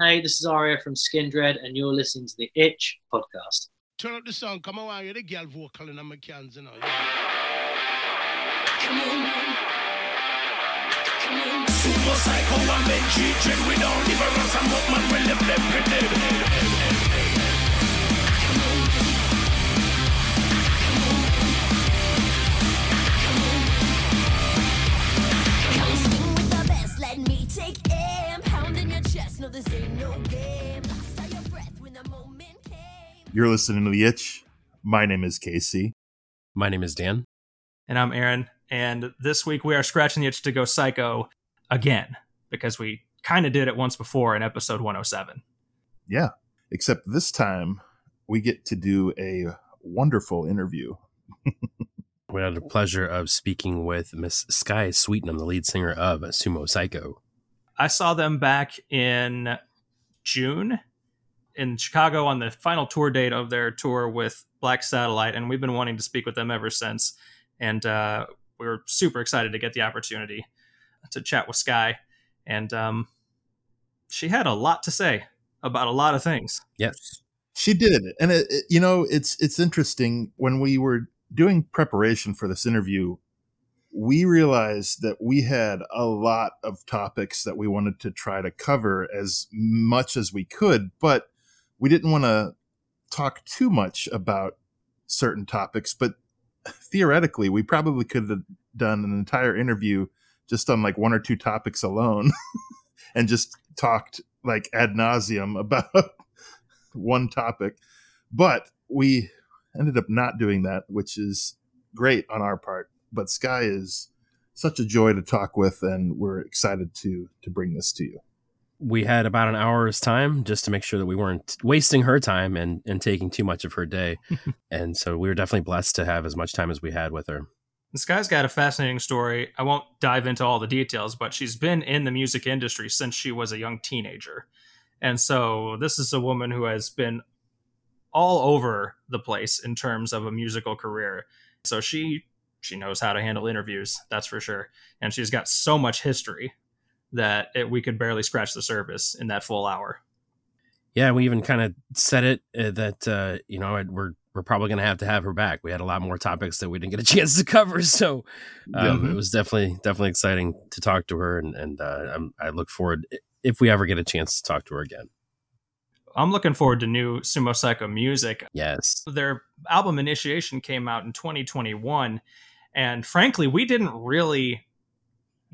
Hey, this is Arya from Skindred, and you're listening to the Itch podcast. Turn up the song. Come on, you're the girl vocal in my cans, you know. Super psycho and Benji dread We don't live around some up man Well them them pretend Come no, this ain't no game. Lost your breath when the moment came. You're listening to The Itch. My name is Casey. My name is Dan. And I'm Aaron. And this week we are scratching the itch to go psycho again because we kind of did it once before in episode 107. Yeah, except this time we get to do a wonderful interview. We had the pleasure of speaking with Miss Skye Sweetnam, the lead singer of Sumo Cyco. I saw them back in June in Chicago on the final tour date of their tour with Black Satellite, and we've been wanting to speak with them ever since. And uh, we were super excited to get the opportunity to chat with Skye. And um, she had a lot to say about a lot of things. Yes. She did, and it, it- you know it's it's interesting when we were doing preparation for this interview. We realized that we had a lot of topics that we wanted to try to cover as much as we could, but we didn't want to talk too much about certain topics. But theoretically, we probably could have done an entire interview just on like one or two topics alone and just talked like ad nauseum about one topic. But we ended up not doing that, which is great on our part. But Skye is such a joy to talk with, and we're excited to to bring this to you. We had about an hour's time just to make sure that we weren't wasting her time and, and taking too much of her day. and so we were definitely blessed to have as much time as we had with her. This guy's got a fascinating story. I won't dive into all the details, but she's been in the music industry since she was a young teenager. And so this is a woman who has been all over the place in terms of a musical career. So she she knows how to handle interviews, that's for sure. And she's got so much history that it, we could barely scratch the surface in that full hour. Yeah, we even kind of said it uh, that uh, you know we're we're probably going to have to have her back. We had a lot more topics that we didn't get a chance to cover, so um, Yeah. it was definitely definitely exciting to talk to her, and and uh, I'm, I look forward if we ever get a chance to talk to her again. I'm looking forward to new Sumo Cyco music. Yes, their album Initiation came out in 2021, and frankly, we didn't really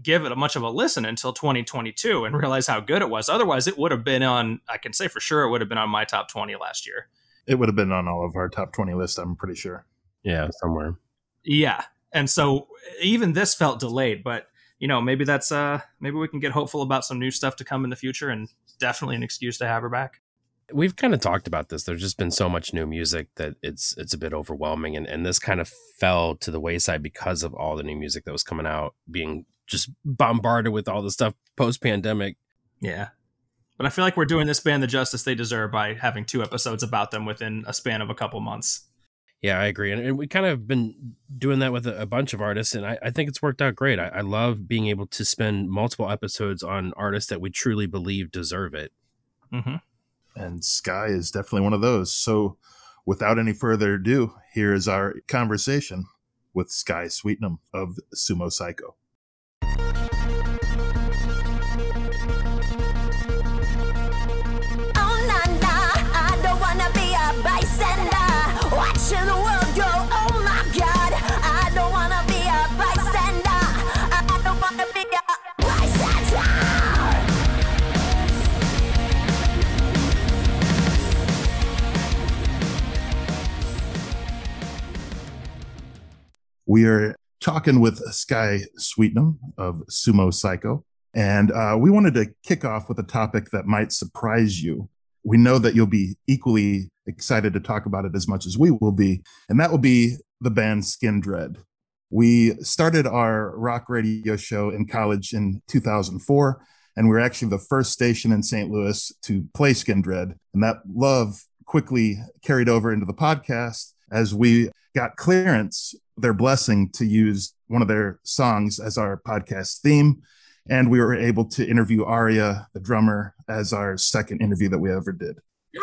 give it a much of a listen until 2022 and realize how good it was. Otherwise, it would have been on. I can say for sure it would have been on my top 20 last year. It would have been on all of our top twenty list. I'm pretty sure. yeah, somewhere. Yeah, and so even this felt delayed, but you know maybe that's uh maybe we can get hopeful about some new stuff to come in the future, and definitely an excuse to have her back. We've kind of talked about this. There's just been so much new music that it's it's a bit overwhelming, and and this kind of fell to the wayside because of all the new music that was coming out, being just bombarded with all the stuff post pandemic. Yeah. But I feel like we're doing this band the justice they deserve by having two episodes about them within a span of a couple months. Yeah, I agree, and, and we kind of been doing that with a, a bunch of artists, and I, I think it's worked out great. I, I love being able to spend multiple episodes on artists that we truly believe deserve it. Mm-hmm. And Skye is definitely one of those. So, without any further ado, here is our conversation with Skye Sweetnam of Sumo Cyco. We are talking with Skye Sweetnam of Sumo Cyco, and uh, we wanted to kick off with a topic that might surprise you. We know that you'll be equally excited to talk about it as much as we will be, and that will be the band Skindred. We started our rock radio show in college in 2004, and we were actually the first station in St. Louis to play Skindred. And that love quickly carried over into the podcast as we got clearance, their blessing to use one of their songs as our podcast theme. And we were able to interview Arya, the drummer, as our second interview that we ever did.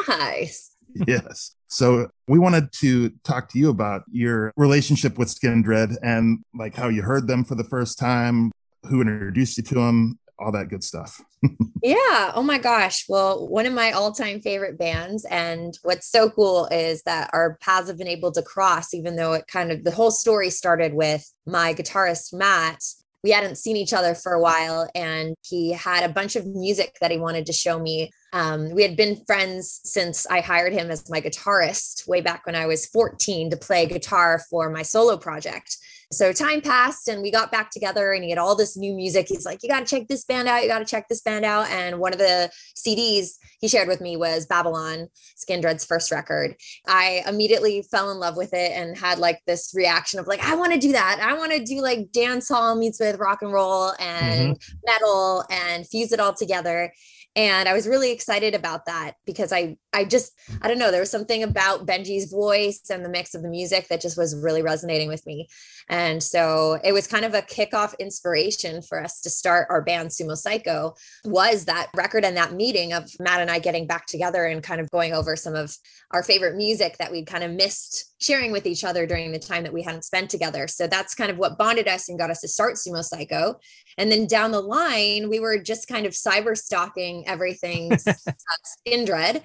Nice. yes. So we wanted to talk to you about your relationship with Skindred and like how you heard them for the first time, who introduced you to them, all that good stuff. Yeah. Oh my gosh. Well, one of my all time favorite bands. And what's so cool is that our paths have been able to cross, even though it kind of the whole story started with my guitarist, Matt. We hadn't seen each other for a while, and he had a bunch of music that he wanted to show me. Um, we had been friends since I hired him as my guitarist way back when I was 14 to play guitar for my solo project. So time passed and we got back together and he had all this new music. He's like, You got to check this band out. You got to check this band out. And one of the CDs he shared with me was Babylon, Skindred's first record. I immediately fell in love with it and had like this reaction of like, I want to do that. I want to do like dance hall meets with rock and roll and mm-hmm. metal and fuse it all together and i was really excited about that because i i just i don't know there was something about benji's voice and the mix of the music that just was really resonating with me. And so it was kind of a kickoff inspiration for us to start our band sumo cyco was that record and that meeting of matt and i getting back together and kind of going over some of our favorite music that we'd kind of missed sharing with each other during the time that we hadn't spent together. So that's kind of what bonded us and got us to start sumo cyco. And then down the line, we were just kind of cyber stalking everything Skindred.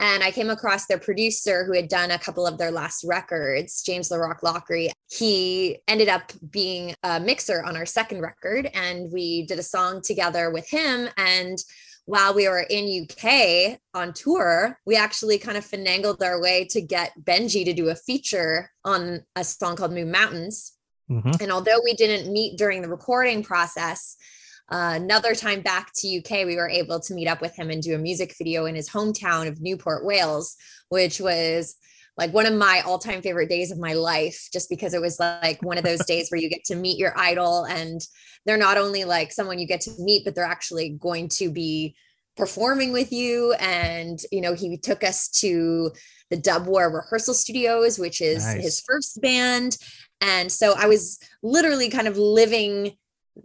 And I came across their producer who had done a couple of their last records, James LaRock Loughrey. He ended up being a mixer on our second record, and we did a song together with him. And while we were in UK on tour, we actually kind of finagled our way to get Benji to do a feature on a song called Move Mountains Mhm. and although we didn't meet during the recording process, uh, another time back to UK, we were able to meet up with him and do a music video in his hometown of Newport, Wales, which was like one of my all-time favorite days of my life just because it was like one of those days where you get to meet your idol and they're not only like someone you get to meet but they're actually going to be performing with you and you know he took us to the dub war rehearsal studios which is Nice. his first band and so i was literally kind of living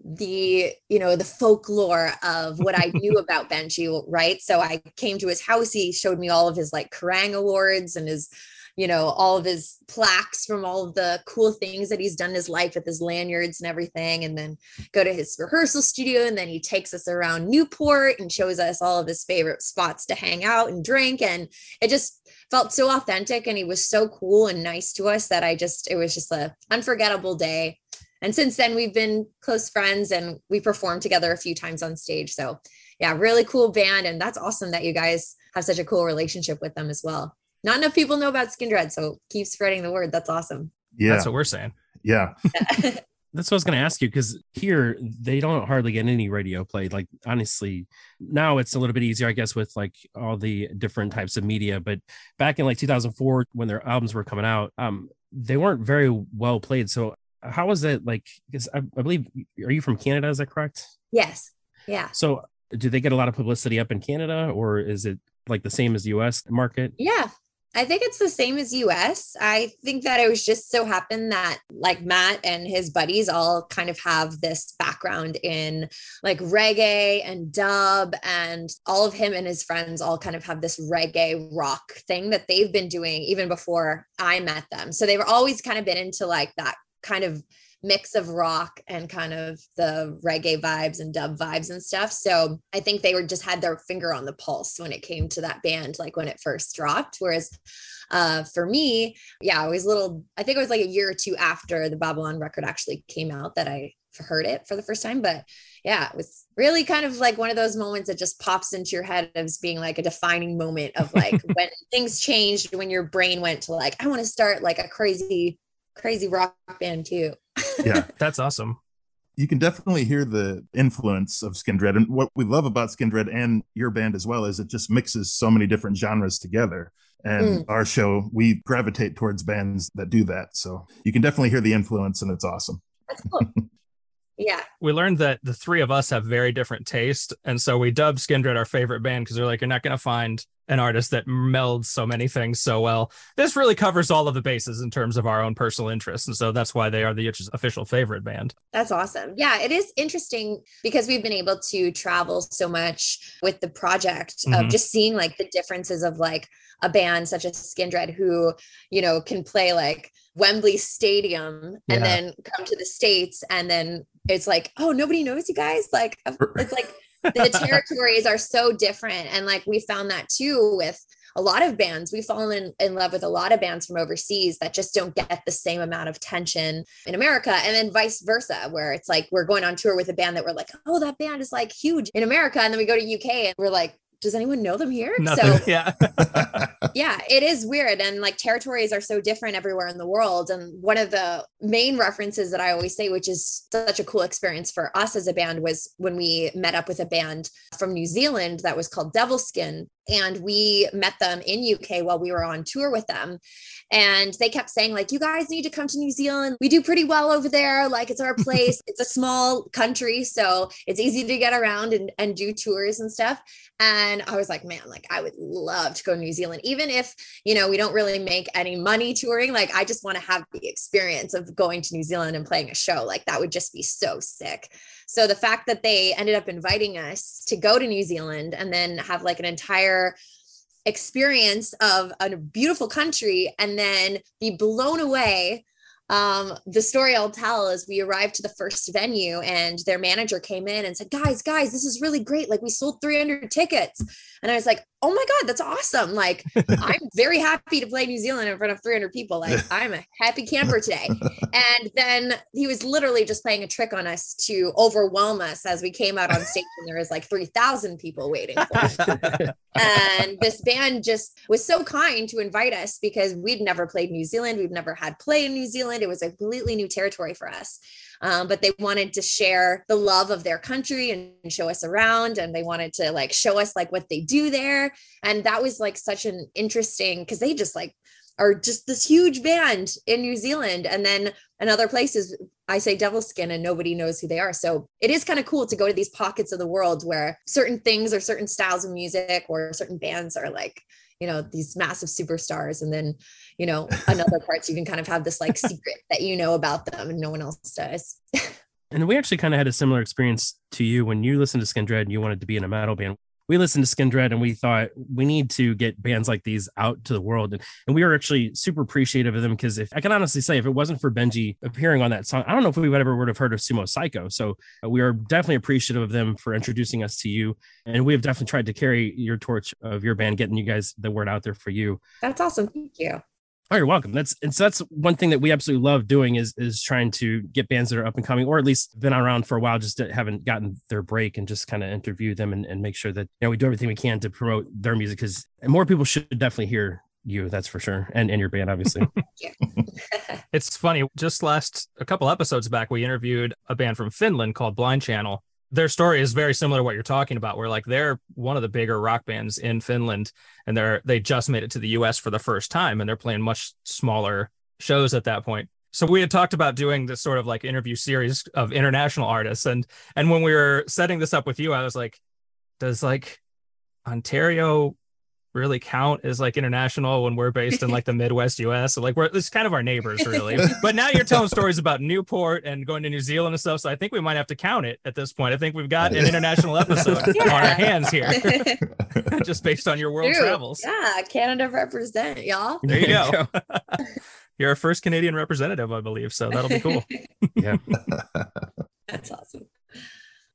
the you know the folklore of what i knew about benji right? So i came to his house he showed me all of his like kerrang! Awards and his you know all of his plaques from all of the cool things that he's done in his life with his lanyards and everything and then go to his rehearsal studio and then he takes us around newport and shows us all of his favorite spots to hang out and drink and it just felt so authentic and he was so cool and nice to us that i just it was just a unforgettable day and since then we've been close friends and we performed together a few times on stage so yeah really cool band and that's awesome that you guys have such a cool relationship with them as well not enough people know about skindred so keep spreading the word that's awesome Yeah. That's what we're saying. yeah. That's what I was going to ask you because here they don't hardly get any radio play. Like honestly, now it's a little bit easier, I guess, with like all the different types of media. But back in like 2004, when their albums were coming out, um, they weren't very well played. So how was it like? Because I, I believe are you from Canada? Is that correct? yes yeah So do they get a lot of publicity up in Canada, or is it like the same as the U.S. market? Yeah. I think it's the same as US. I think that it was just so happened that like Matt and his buddies all kind of have this background in like reggae and dub and all of him and his friends all kind of have this reggae rock thing that they've been doing even before I met them. So they've always kind of been into like that kind of mix of rock and kind of the reggae vibes and dub vibes and stuff. So I think they were just had their finger on the pulse when it came to that band, like when it first dropped. Whereas uh, for me, yeah, I was a little, I think it was like a year or two after the Babylon record actually came out that I heard it for the first time. But yeah, it was really kind of like one of those moments that just pops into your head as being like a defining moment of like when things changed, when your brain went to like, I want to start like a crazy, crazy rock band too. Yeah. That's awesome. you can definitely hear the influence of Skindred. And what we love about Skindred and your band as well is it just mixes so many different genres together. And mm. our show, we gravitate towards bands that do that. So you can definitely hear the influence, and it's awesome. That's cool. yeah. We learned that the three of us have very different taste. And so we dubbed Skindred our favorite band because they're like, you're not going to find an artist that melds so many things so well. This really covers all of the bases in terms of our own personal interests. And so that's why they are the official favorite band. That's awesome. Yeah, it is interesting because we've been able to travel so much with the project Mhm. of just seeing like the differences of like a band such as Skindred who, you know, can play like Wembley Stadium Yeah. and then come to the States and then it's like, oh, nobody knows you guys. Like it's like the territories are so different. And like we found that too with a lot of bands. We've fallen in, in love with a lot of bands from overseas that just don't get the same amount of tension in America. And then vice versa, where it's like we're going on tour with a band that we're like, oh, that band is like huge in America. And then we go to UK and we're like, does anyone know them here? Nothing. So yeah. yeah, it is weird. And like territories are so different everywhere in the world. And one of the main references that I always say, which is such a cool experience for us as a band, was when we met up with a band from New Zealand that was called Devilskin. And we met them in UK while we were on tour with them. And they kept saying, like, you guys need to come to New Zealand. We do pretty well over there. Like, it's our place. it's a small country. So it's easy to get around and, and do tours and stuff. And I was like, man, like, I would love to go to New Zealand, even if, you know, we don't really make any money touring. Like, I just want to have the experience of going to New Zealand and playing a show. Like, that would just be so sick. So the fact that they ended up inviting us to go to New Zealand and then have like an entire experience of a beautiful country and then be blown away um the story i'll tell is we arrived to the first venue and their manager came in and said guys guys this is really great. Like we sold 300 tickets. And i was like oh my god that's awesome like i'm very happy to play new zealand in front of 300 people like i'm a happy camper today and then he was literally just playing a trick on us to overwhelm us as we came out on stage and there was like 3000 people waiting for us and this band just was so kind to invite us because we'd never played New Zealand. We've never had play in New Zealand. It was a completely new territory for us. Um, but they wanted to share the love of their country and show us around. And they wanted to like show us like what they do there. And that was like such an interesting because they just like are just this huge band in New Zealand. And then in other places, I say devilskin and nobody knows who they are. So it is kind of cool to go to these pockets of the world where certain things or certain styles of music or certain bands are like, you know, these massive superstars. And then, you know, in other parts, you can kind of have this like secret that you know about them and no one else does. And we actually kind of had a similar experience to you when you listened to Skindred and you wanted to be in a metal band. We listened to Skindred and we thought we need to get bands like these out to the world. And, and we were actually super appreciative of them because if I can honestly say, if it wasn't for Benji appearing on that song, I don't know if we would ever would have heard of Sumo Cyco. So uh, we are definitely appreciative of them for introducing us to you. And we have definitely tried to carry your torch of your band, getting you guys the word out there for you. That's awesome. Thank you. Oh, you're welcome. That's and so that's one thing that we absolutely love doing is is trying to get bands that are up and coming, or at least been around for a while, just haven't gotten their break, and just kind of interview them and, and make sure that you know we do everything we can to promote their music because more people should definitely hear you. That's for sure, and and your band, obviously. It's funny. Just last a couple episodes back, we interviewed a band from Finland called Blind Channel. Their story is very similar to what you're talking about, where like they're one of the bigger rock bands in Finland, and they're they just made it to the U.S. for the first time, and they're playing much smaller shows at that point. So we had talked about doing this sort of like interview series of international artists, and and when we were setting this up with you, I was like, does like Ontario really count as like international when we're based in like the Midwest US. So like we're it's kind of our neighbors really. but now you're telling stories about Newport and going to New Zealand and stuff. So I think we might have to count it at this point. I think we've got an international episode on our hands here, just based on your world Dude, travels. Yeah, Canada represent, y'all. There you go. You're our first Canadian representative, I believe. So that'll be cool. yeah. That's awesome.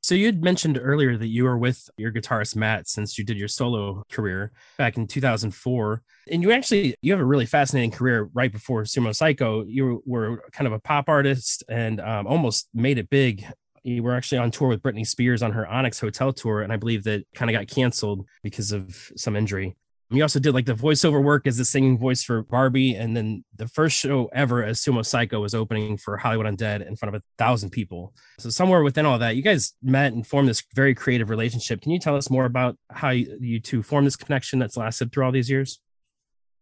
So you had mentioned earlier that you were with your guitarist Matt since you did your solo career back in 2004, and you actually you have a really fascinating career right before Sumo Cyco. You were kind of a pop artist and um, almost made it big. You were actually on tour with Britney Spears on her Onyx Hotel tour, and I believe that kind of got canceled because of some injury. You also did like the voiceover work as the singing voice for Barbie, and then the first show ever as Sumo Cyco was opening for Hollywood Undead in front of a thousand people. So somewhere within all that, you guys met and formed this very creative relationship. Can you tell us more about how you two formed this connection that's lasted through all these years?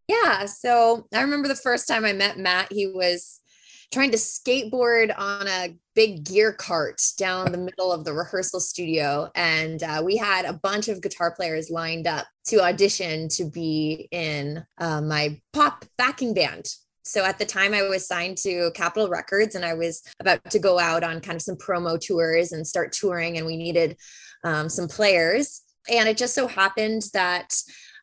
Yeah. So I remember the first time I met Matt, he was trying to skateboard on a big gear cart down the middle of the rehearsal studio. And uh, we had a bunch of guitar players lined up to audition to be in uh, my pop backing band. So at the time, I was signed to Capitol Records and I was about to go out on kind of some promo tours and start touring, and we needed um, some players. And it just so happened that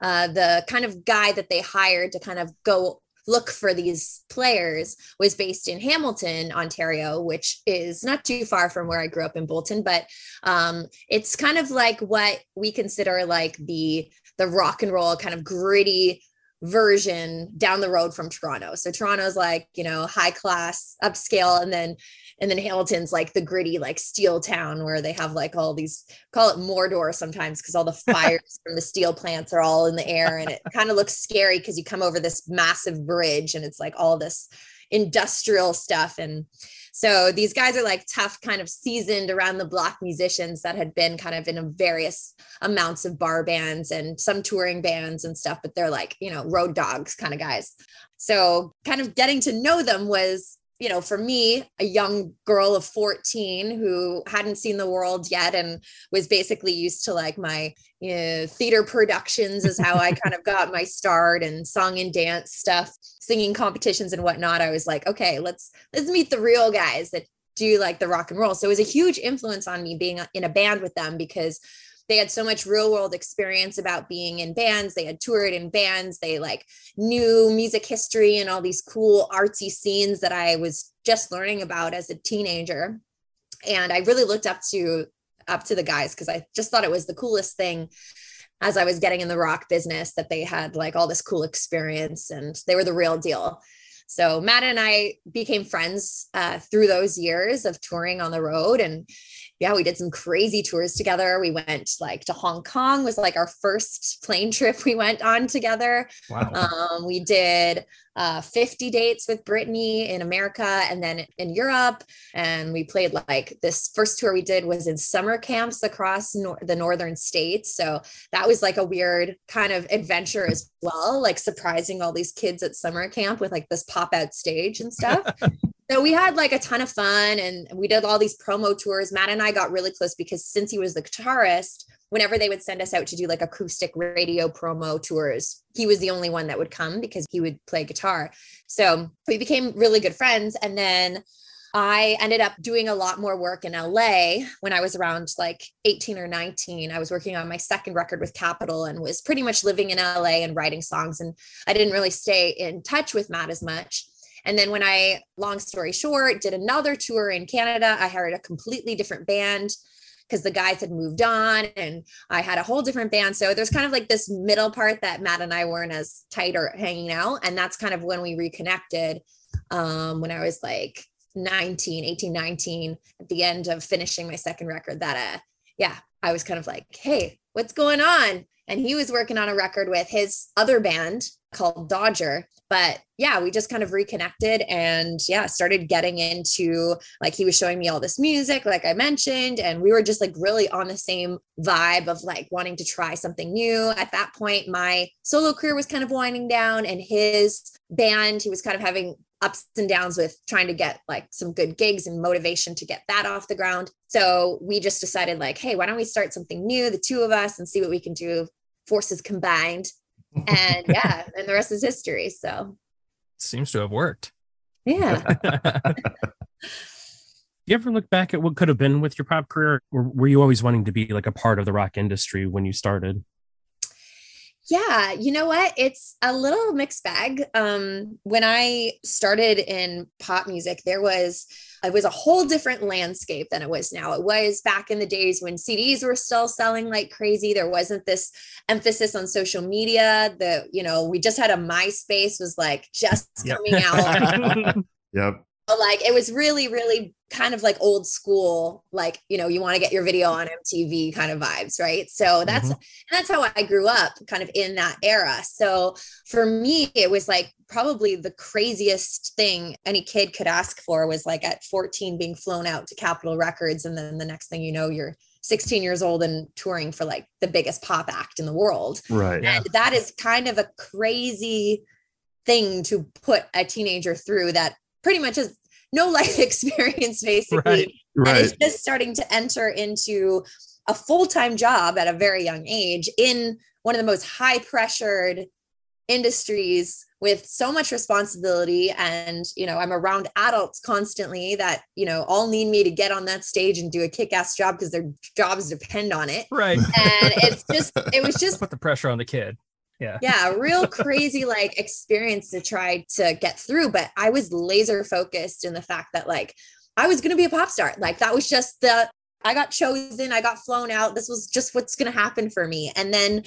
uh, the kind of guy that they hired to kind of go look for these players was based in Hamilton, Ontario, which is not too far from where I grew up in Bolton, but um, it's kind of like what we consider like the the rock and roll kind of gritty version down the road from Toronto. So Toronto's like, you know, high class, upscale, and then and then Hamilton's like the gritty, like steel town where they have like all these call it Mordor sometimes because all the fires from the steel plants are all in the air and it kind of looks scary because you come over this massive bridge and it's like all this industrial stuff and so these guys are like tough, kind of seasoned around the block musicians that had been kind of in various amounts of bar bands and some touring bands and stuff, but they're like, you know, road dogs kind of guys. So kind of getting to know them was you know, for me, a young girl of 14 who hadn't seen the world yet and was basically used to like my you know, theater productions is how I kind of got my start and song and dance stuff, singing competitions and whatnot. I was like, okay, let's let's meet the real guys that do like the rock and roll. So it was a huge influence on me being uh, in a band with them because they had so much real world experience about being in bands. They had toured in bands. They like knew music history and all these cool artsy scenes that i was just learning about as a teenager. And i really looked up to up to the guys because i just thought it was the coolest thing as i was getting in the rock business that they had like all this cool experience and they were the real deal. So Matt and I became friends uh, through those years of touring on the road, and yeah, we did some crazy tours together. We went like to Hong Kong was like our first plane trip we went on together. Wow. Um, we did uh, 50 dates with Britney in America and then in Europe. And we played like this first tour we did was in summer camps across nor- the northern states. So that was like a weird kind of adventure as well, like surprising all these kids at summer camp with like this pop out stage and stuff. so we had like a ton of fun and we did all these promo tours. Matt and I got really close because since he was the guitarist, whenever they would send us out to do like acoustic radio promo tours, he was the only one that would come because he would play guitar. So we became really good friends. And then I ended up doing a lot more work in LA when I was around like 18 or 19. I was working on my second record with Capitol and was pretty much living in LA and writing songs. And I didn't really stay in touch with Matt as much. And then when I, long story short, did another tour in Canada, I hired a completely different band because the guys had moved on and I had a whole different band. So there's kind of like this middle part that Matt and I weren't as tight or hanging out. And that's kind of when we reconnected um, when I was like 19, 18, 19, at the end of finishing my second record that, uh, yeah, I was kind of like, hey, what's going on? And he was working on a record with his other band called Dodger but yeah we just kind of reconnected and yeah started getting into like he was showing me all this music like i mentioned and we were just like really on the same vibe of like wanting to try something new at that point my solo career was kind of winding down and his band he was kind of having ups and downs with trying to get like some good gigs and motivation to get that off the ground so we just decided like hey why don't we start something new the two of us and see what we can do forces combined and yeah, and the rest is history. So seems to have worked. Yeah. Do you ever look back at what could have been with your pop career? Or were you always wanting to be like a part of the rock industry when you started? Yeah, you know what? It's a little mixed bag. Um, when I started in pop music, there was it was a whole different landscape than it was now. It was back in the days when CDs were still selling like crazy. There wasn't this emphasis on social media. The you know we just had a MySpace was like just coming out. yep like it was really really kind of like old school like you know you want to get your video on mtv kind of vibes right? So that's mm-hmm. that's how i grew up kind of in that era. So for me it was like probably the craziest thing any kid could ask for was like at 14 being flown out to capitol records and then the next thing you know you're 16 years old and touring for like the biggest pop act in the world. Right. And that is kind of a crazy thing to put a teenager through that pretty much is no life experience basically Right. and Right. it's just starting to enter into a full-time job at a very young age in one of the most high pressured industries with so much responsibility and you know i'm around adults constantly that you know all need me to get on that stage and do a kick-ass job because their jobs depend on it Right. and it's just it was just Put the pressure on the kid. Yeah. yeah real crazy like experience to try to get through but i was laser focused in the fact that like i was going to be a pop star like that was just the i got chosen i got flown out this was just what's going to happen for me and then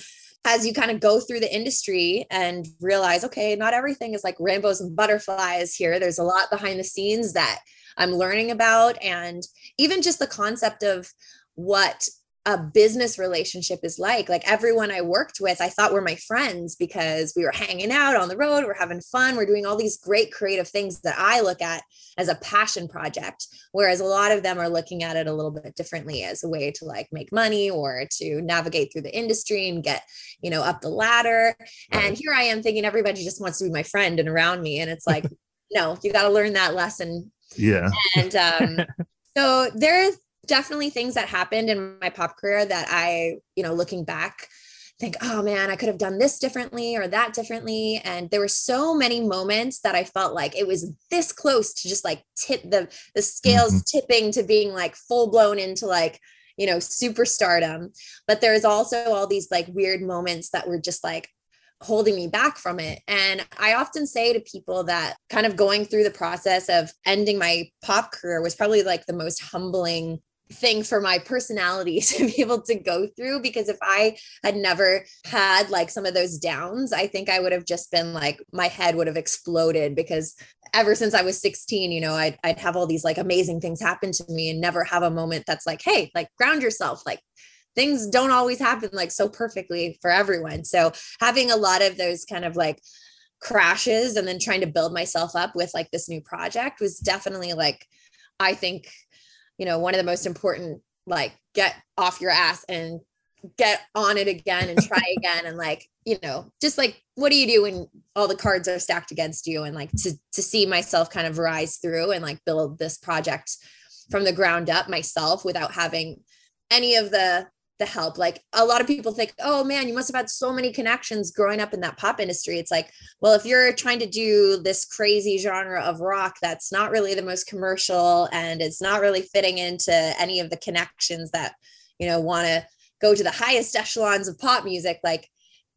as you kind of go through the industry and realize okay not everything is like rainbows and butterflies here there's a lot behind the scenes that i'm learning about and even just the concept of what a business relationship is like. Like everyone I worked with, I thought were my friends because we were hanging out on the road, we're having fun, we're doing all these great creative things that I look at as a passion project. Whereas a lot of them are looking at it a little bit differently as a way to like make money or to navigate through the industry and get, you know, up the ladder. And here I am thinking everybody just wants to be my friend and around me. And it's like, no, you got to learn that lesson Yeah. and um, so there definitely things that happened in my pop career that I, you know, looking back, think, oh man, I could have done this differently or that differently. And there were so many moments that I felt like it was this close to just like tip the the scales mm-hmm. tipping to being like full blown into like you know superstardom but there's also all these like weird moments that were just like holding me back from it. And I often say to people that kind of going through the process of ending my pop career was probably like the most humbling thing for my personality to be able to go through because if I had never had like some of those downs, I think I would have just been like my head would have exploded because ever since I was 16, you know, I'd, I'd have all these like amazing things happen to me and never have a moment that's like, hey, like ground yourself, like things don't always happen like so perfectly for everyone. So having a lot of those kind of like crashes and then trying to build myself up with like this new project was definitely like, I think, you know, one of the most important, like get off your ass and get on it again and try again and like you know just like what do you do when all the cards are stacked against you and like to to see myself kind of rise through and like build this project from the ground up myself without having any of the the help. Like a lot of people think oh man you must have had so many connections growing up in that pop industry. It's like well if you're trying to do this crazy genre of rock that's not really the most commercial and it's not really fitting into any of the connections that you know want to go to the highest echelons of pop music like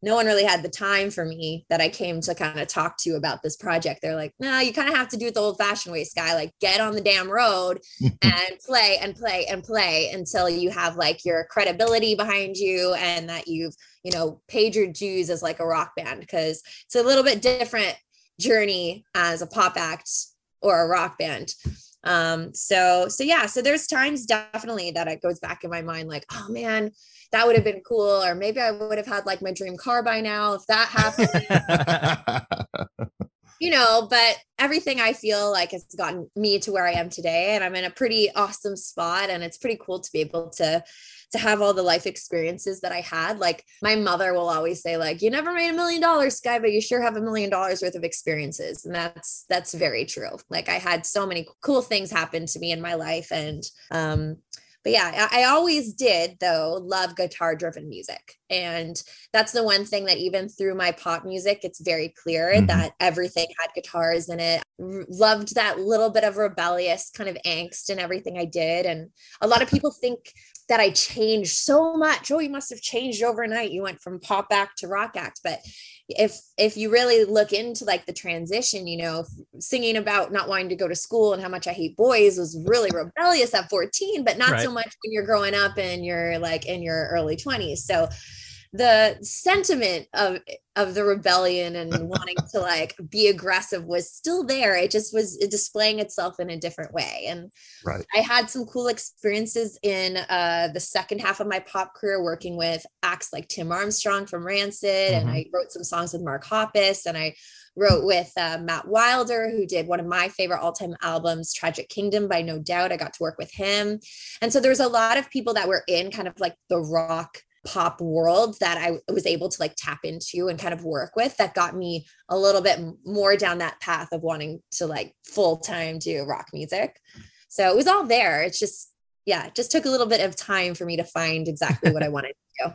no one really had the time for me that I came to kind of talk to about this project. They're like, no, you kind of have to do it the old fashioned way, Skye. Like, get on the damn road and play and play and play until you have like your credibility behind you and that you've, you know, paid your dues as like a rock band because it's a little bit different journey as a pop act or a rock band. Um, so, so yeah, so there's times definitely that it goes back in my mind, like, oh man, that would have been cool. Or maybe I would have had like my dream car by now if that happened. you know, but everything I feel like has gotten me to where I am today. And I'm in a pretty awesome spot. And it's pretty cool to be able to to have all the life experiences that I had. Like my mother will always say, like, you never made a million dollars, Skye, but you sure have a million dollars worth of experiences. And that's that's very true. Like I had so many cool things happen to me in my life. And um, but yeah, I, I always did though love guitar driven music. And that's the one thing that even through my pop music, it's very clear Mhm. that everything had guitars in it. R- loved that little bit of rebellious kind of angst in everything I did. And a lot of people think that I changed so much. Oh, you must have changed overnight. You went from pop act to rock act. But if if you really look into like the transition, you know, singing about not wanting to go to school and how much I hate boys was really rebellious at 14, but not so much when you're growing up and you're like in your early 20s. So the sentiment of of the rebellion and wanting to like be aggressive was still there it just was displaying itself in a different way and Right. i had some cool experiences in uh the second half of my pop career working with acts like tim armstrong from rancid and Mhm. i wrote some songs with mark hoppus and i wrote with uh, matt wilder who did one of my favorite all-time albums tragic kingdom by no doubt i got to work with him and so there was a lot of people that were in kind of like the rock pop world that I was able to like tap into and kind of work with that got me a little bit more down that path of wanting to like full time do rock music. So it was all there. It's just, yeah, it just took a little bit of time for me to find exactly what I wanted to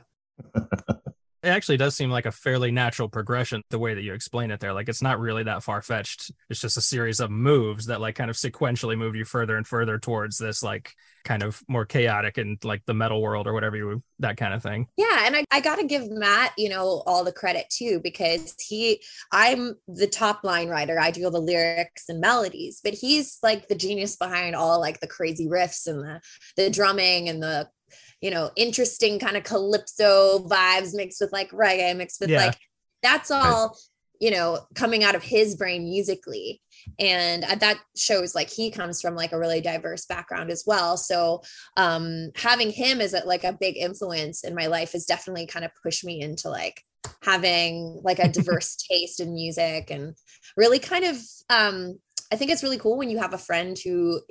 do. it actually does seem like a fairly natural progression the way that you explain it there. Like it's not really that far fetched it's just a series of moves that like kind of sequentially move you further and further towards this like kind of more chaotic and like the metal world or whatever you that kind of thing. Yeah and I, I gotta give matt you know all the credit too because he i'm the top line writer. I do all the lyrics and melodies but he's like the genius behind all like the crazy riffs and the the drumming and the you know, interesting kind of calypso vibes mixed with like reggae, mixed with Yeah. like that's all, you know, coming out of his brain musically. And uh, that shows like he comes from like a really diverse background as well. So um having him as a, like a big influence in my life has definitely kind of pushed me into like having like a diverse taste in music and really kind of um I think it's really cool when you have a friend who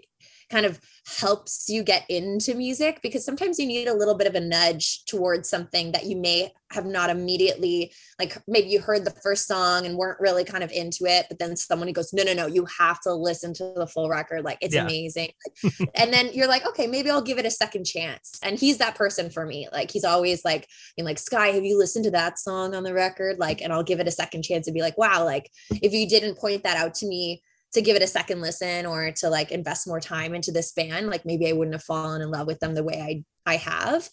kind of helps you get into music because sometimes you need a little bit of a nudge towards something that you may have not immediately like maybe you heard the first song and weren't really kind of into it but then someone goes no no no you have to listen to the full record. Like it's Yeah. amazing. And then you're like okay maybe I'll give it a second chance. And he's that person for me. Like he's always like being like Skye have you listened to that song on the record? Like and I'll give it a second chance and be like wow like if you didn't point that out to me to give it a second listen or to like invest more time into this band like maybe i wouldn't have fallen in love with them the way i i have.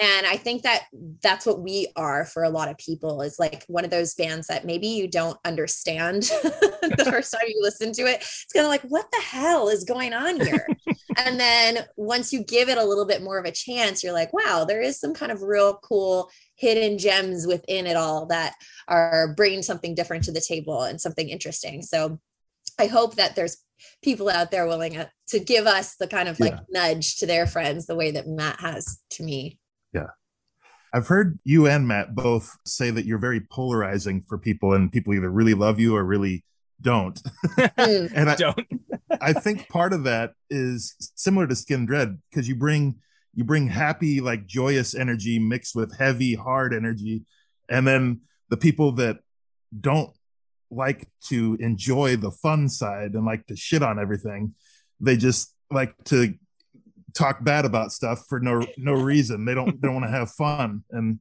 And i think that that's what we are for a lot of people is like one of those bands that maybe you don't understand the first time you listen to it. It's kind of like what the hell is going on here? And then once you give it a little bit more of a chance you're like wow there is some kind of real cool hidden gems within it all that are bringing something different to the table and something interesting. So I hope that there's people out there willing uh, to give us the kind of like nudge to their friends the way that Matt has to me. Yeah. I've heard you and Matt both say that you're very polarizing for people, and people either really love you or really don't. Mm, and I, don't I think part of that is similar to Skindred because you bring you bring happy, like joyous energy mixed with heavy, hard energy, and then the people that don't like to enjoy the fun side and like to shit on everything, they just like to talk bad about stuff for no no reason. They don't they don't want to have fun, and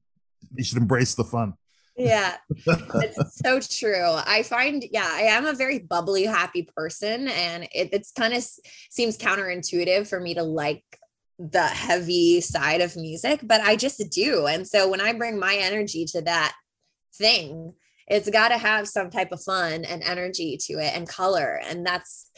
you should embrace the fun. yeah, it's so true. I find, yeah, I am a very bubbly, happy person, and it, it's kind of seems counterintuitive for me to like the heavy side of music, but I just do. And so when I bring my energy to that thing, it's got to have some type of fun and energy to it and color. And that's,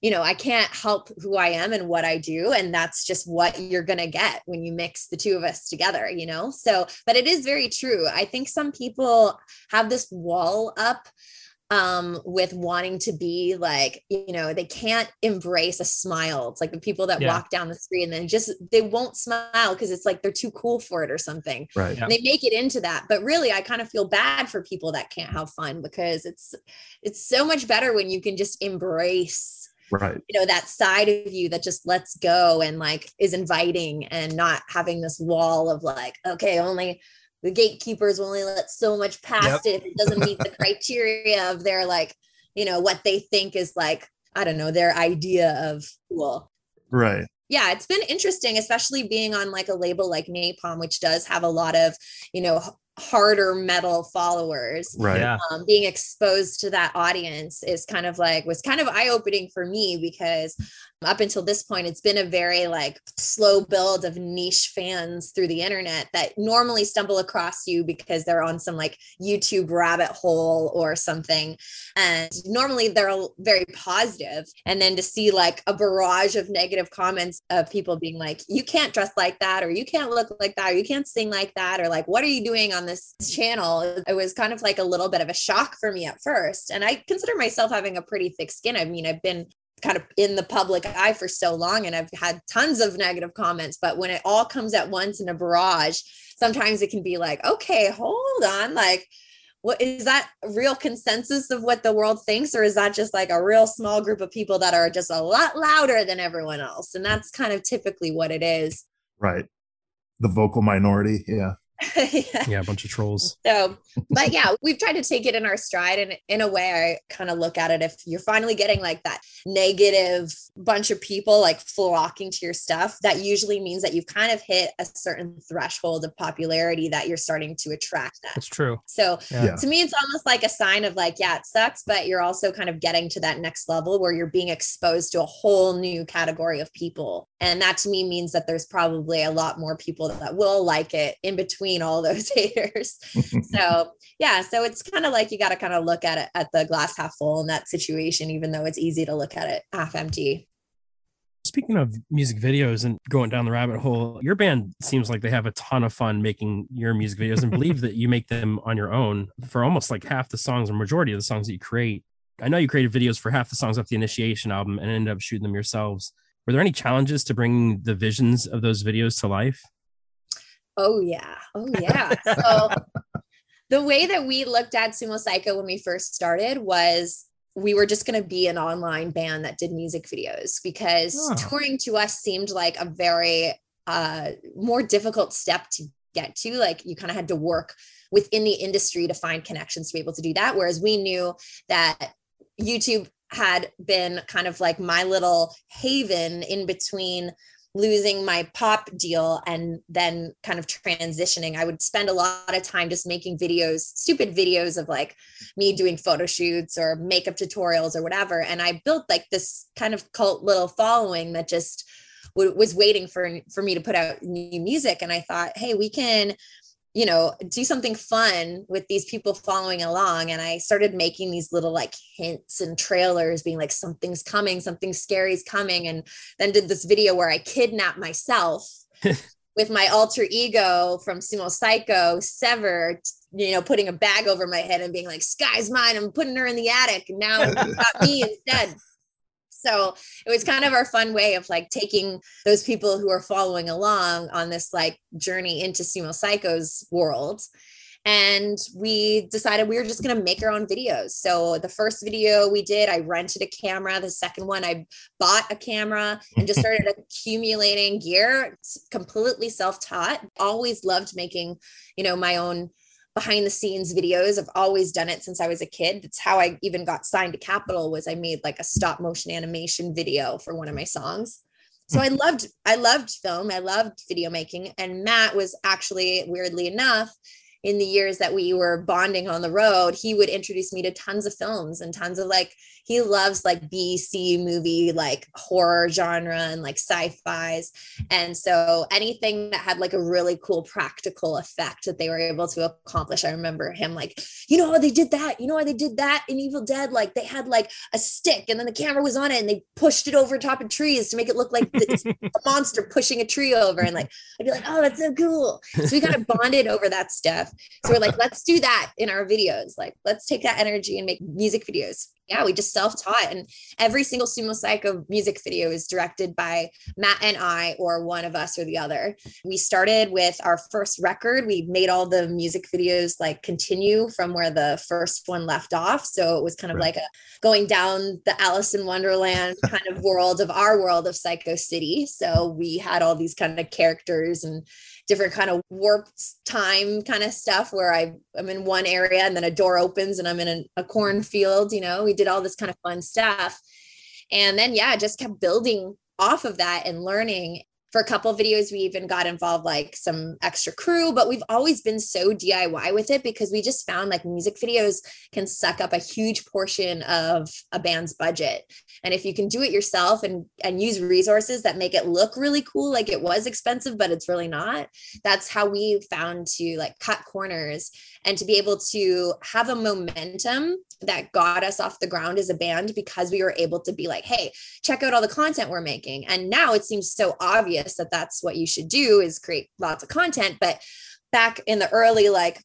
you know, I can't help who I am and what I do. And that's just what you're going to get when you mix the two of us together, you know? So, but it is very true. I think some people have this wall up um with wanting to be like you know they can't embrace a smile it's like the people that Yeah. walk down the street and then just they won't smile because it's like they're too cool for it or something Right. Yeah. and they make it into that but really i kind of feel bad for people that can't have fun because it's it's so much better when you can just embrace Right. you know that side of you that just lets go and like is inviting and not having this wall of like okay only the gatekeepers will only let so much past it if it doesn't meet the criteria of their like you know what they think is like i don't know their idea of cool Right. yeah, it's been interesting, especially being on like a label like Napalm, which does have a lot of, you know, harder metal followers. Right. yeah Um, being exposed to that audience is kind of like was kind of eye opening for me because up until this point, it's been a very like slow build of niche fans through the internet that normally stumble across you because they're on some like YouTube rabbit hole or something. And normally they're very positive. And then to see like a barrage of negative comments of people being like, you can't dress like that, or you can't look like that, or you can't sing like that, or like, what are you doing on this channel? It was kind of like a little bit of a shock for me at first. And I consider myself having a pretty thick skin. I mean, I've been kind of in the public eye for so long and I've had tons of negative comments, but when it all comes at once in a barrage, sometimes it can be like, okay, hold on, like what is that real consensus of what the world thinks or is that just like a real small group of people that are just a lot louder than everyone else and that's kind of typically what it is Right. The vocal minority. Yeah. yeah. Yeah, a bunch of trolls. So, but yeah, we've tried to take it in our stride. And in a way, I kind of look at it if you're finally getting like that negative bunch of people like flocking to your stuff, that usually means that you've kind of hit a certain threshold of popularity that you're starting to attract that. That's true. So Yeah. To me, it's almost like a sign of like, yeah, it sucks, but you're also kind of getting to that next level where you're being exposed to a whole new category of people. And that to me means that there's probably a lot more people that will like it in between all those haters. so yeah, so it's kind of like you got to kind of look at it at the glass half full in that situation, even though it's easy to look at it half empty. Speaking of music videos and going down the rabbit hole, your band seems like they have a ton of fun making your music videos and believe that you make them on your own for almost like half the songs or majority of the songs that you create. I know you created videos for half the songs off the Initiation album and ended up shooting them yourselves. Were there any challenges to bringing the visions of those videos to life? Oh yeah. Oh yeah. so the way that we looked at Sumo Cyco when we first started was we were just going to be an online band that did music videos because Oh. touring to us seemed like a very uh more difficult step to get to like you kind of had to work within the industry to find connections to be able to do that whereas we knew that YouTube had been kind of like my little haven in between losing my pop deal and then kind of transitioning i would spend a lot of time just making videos stupid videos of like me doing photo shoots or makeup tutorials or whatever. And i built like this kind of cult little following that just was waiting for for me to put out new music. And i thought hey we can you know do something fun with these people following along and i started making these little like hints and trailers being like something's coming something scary is coming and then did this video where i kidnapped myself with my alter ego from sumo cyco sever you know putting a bag over my head and being like Skye's mine i'm putting her in the attic and now you got me instead so it was kind of our fun way of like taking those people who are following along on this like journey into sumo cyco's world. And we decided we were just going to make our own videos. So the first video we did i rented a camera. The second one i bought a camera and just started accumulating gear. It's completely self-taught. Always loved making you know my own behind the scenes videos. I've always done it since i was a kid. That's how i even got signed to Capitol was i made like a stop motion animation video for one of my songs. So hmm. i loved i loved film. I loved video making. And matt was actually weirdly enough in the years that we were bonding on the road he would introduce me to tons of films and tons of like he loves like b c movie like horror genre and like sci-fis and so anything that had like a really cool practical effect that they were able to accomplish, I remember him like, you know how they did that? You know how they did that in Evil Dead? Like they had like a stick and then the camera was on it and they pushed it over top of trees to make it look like it's a monster pushing a tree over. And like, I'd be like, oh, that's so cool. So we kind of bonded over that stuff. So we're like, let's do that in our videos. Like, let's take that energy and make music videos. Yeah, we just self-taught and every single Sumo Cyco music video is directed by Matt and I, or one of us or the other. We started with our first record. We made all the music videos like continue from where the first one left off. So it was kind of Right. like a going down the Alice in Wonderland kind of world of our world of Cyco City. So we had all these kind of characters and different kind of warped time kind of stuff where I, I'm in one area and then a door opens and I'm in a, a cornfield, you know, we did all this kind of fun stuff. And then, yeah, just kept building off of that and learning. For a couple of videos, we even got involved like some extra crew, but we've always been so DIY with it because we just found like music videos can suck up a huge portion of a band's budget. And if you can do it yourself and and use resources that make it look really cool, like it was expensive, but it's really not, that's how we found to like cut corners and to be able to have a momentum that got us off the ground as a band because we were able to be like, hey, check out all the content we're making. And now it seems so obvious that that's what you should do is create lots of content. But back in the early, like,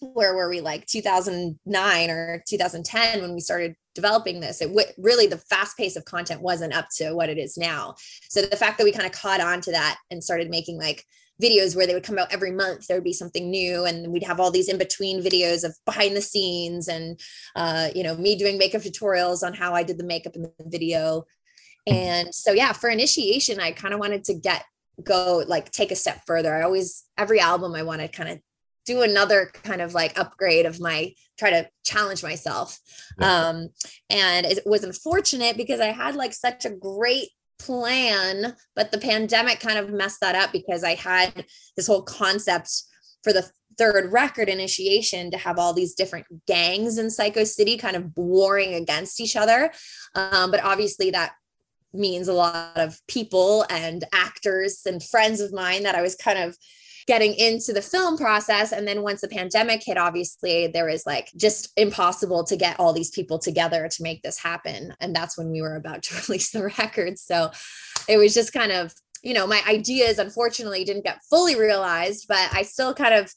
where were we like 2009 or 2010 when we started developing this it w- really the fast pace of content wasn't up to what it is now so the fact that we kind of caught on to that and started making like videos where they would come out every month there would be something new and we'd have all these in between videos of behind the scenes and uh, you know me doing makeup tutorials on how i did the makeup in the video and so yeah for initiation i kind of wanted to get go like take a step further i always every album i want to kind of do another kind of like upgrade of my try to challenge myself. Yeah. Um, and it was unfortunate because I had like such a great plan, but the pandemic kind of messed that up because I had this whole concept for the third record initiation to have all these different gangs in Cyco City kind of warring against each other. Um, but obviously that means a lot of people and actors and friends of mine that I was kind of getting into the film process. And then once the pandemic hit, obviously there was like just impossible to get all these people together to make this happen. And that's when we were about to release the record. So it was just kind of, you know, my ideas unfortunately didn't get fully realized, but I still kind of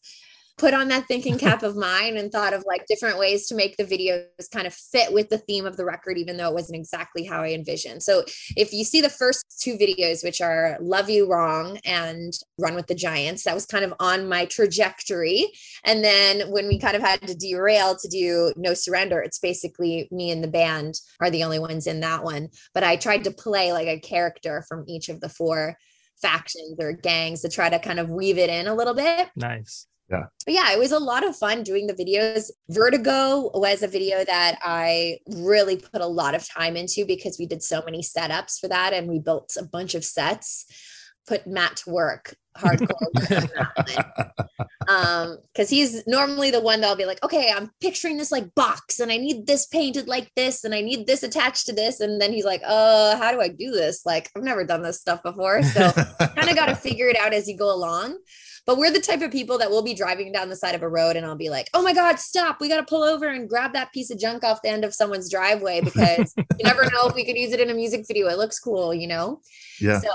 put on that thinking cap of mine and thought of like different ways to make the videos kind of fit with the theme of the record, even though it wasn't exactly how I envisioned. So if you see the first two videos, which are Love You Wrong and Run with the Giants, that was kind of on my trajectory. And then when we kind of had to derail to do No Surrender, it's basically me and the band are the only ones in that one. But I tried to play like a character from each of the four factions or gangs to try to kind of weave it in a little bit. Nice. But yeah, it was a lot of fun doing the videos. Vertigo was a video that I really put a lot of time into because we did so many setups for that and we built a bunch of sets, put Matt to work hardcore. um, because he's normally the one that'll be like, okay, I'm picturing this like box and I need this painted like this and I need this attached to this. And then he's like, oh how do I do this? Like, I've never done this stuff before. So kind of got to figure it out as you go along. But we're the type of people that will be driving down the side of a road and I'll be like, oh my God, stop. We got to pull over and grab that piece of junk off the end of someone's driveway because you never know if we could use it in a music video. It looks cool, you know? Yeah. So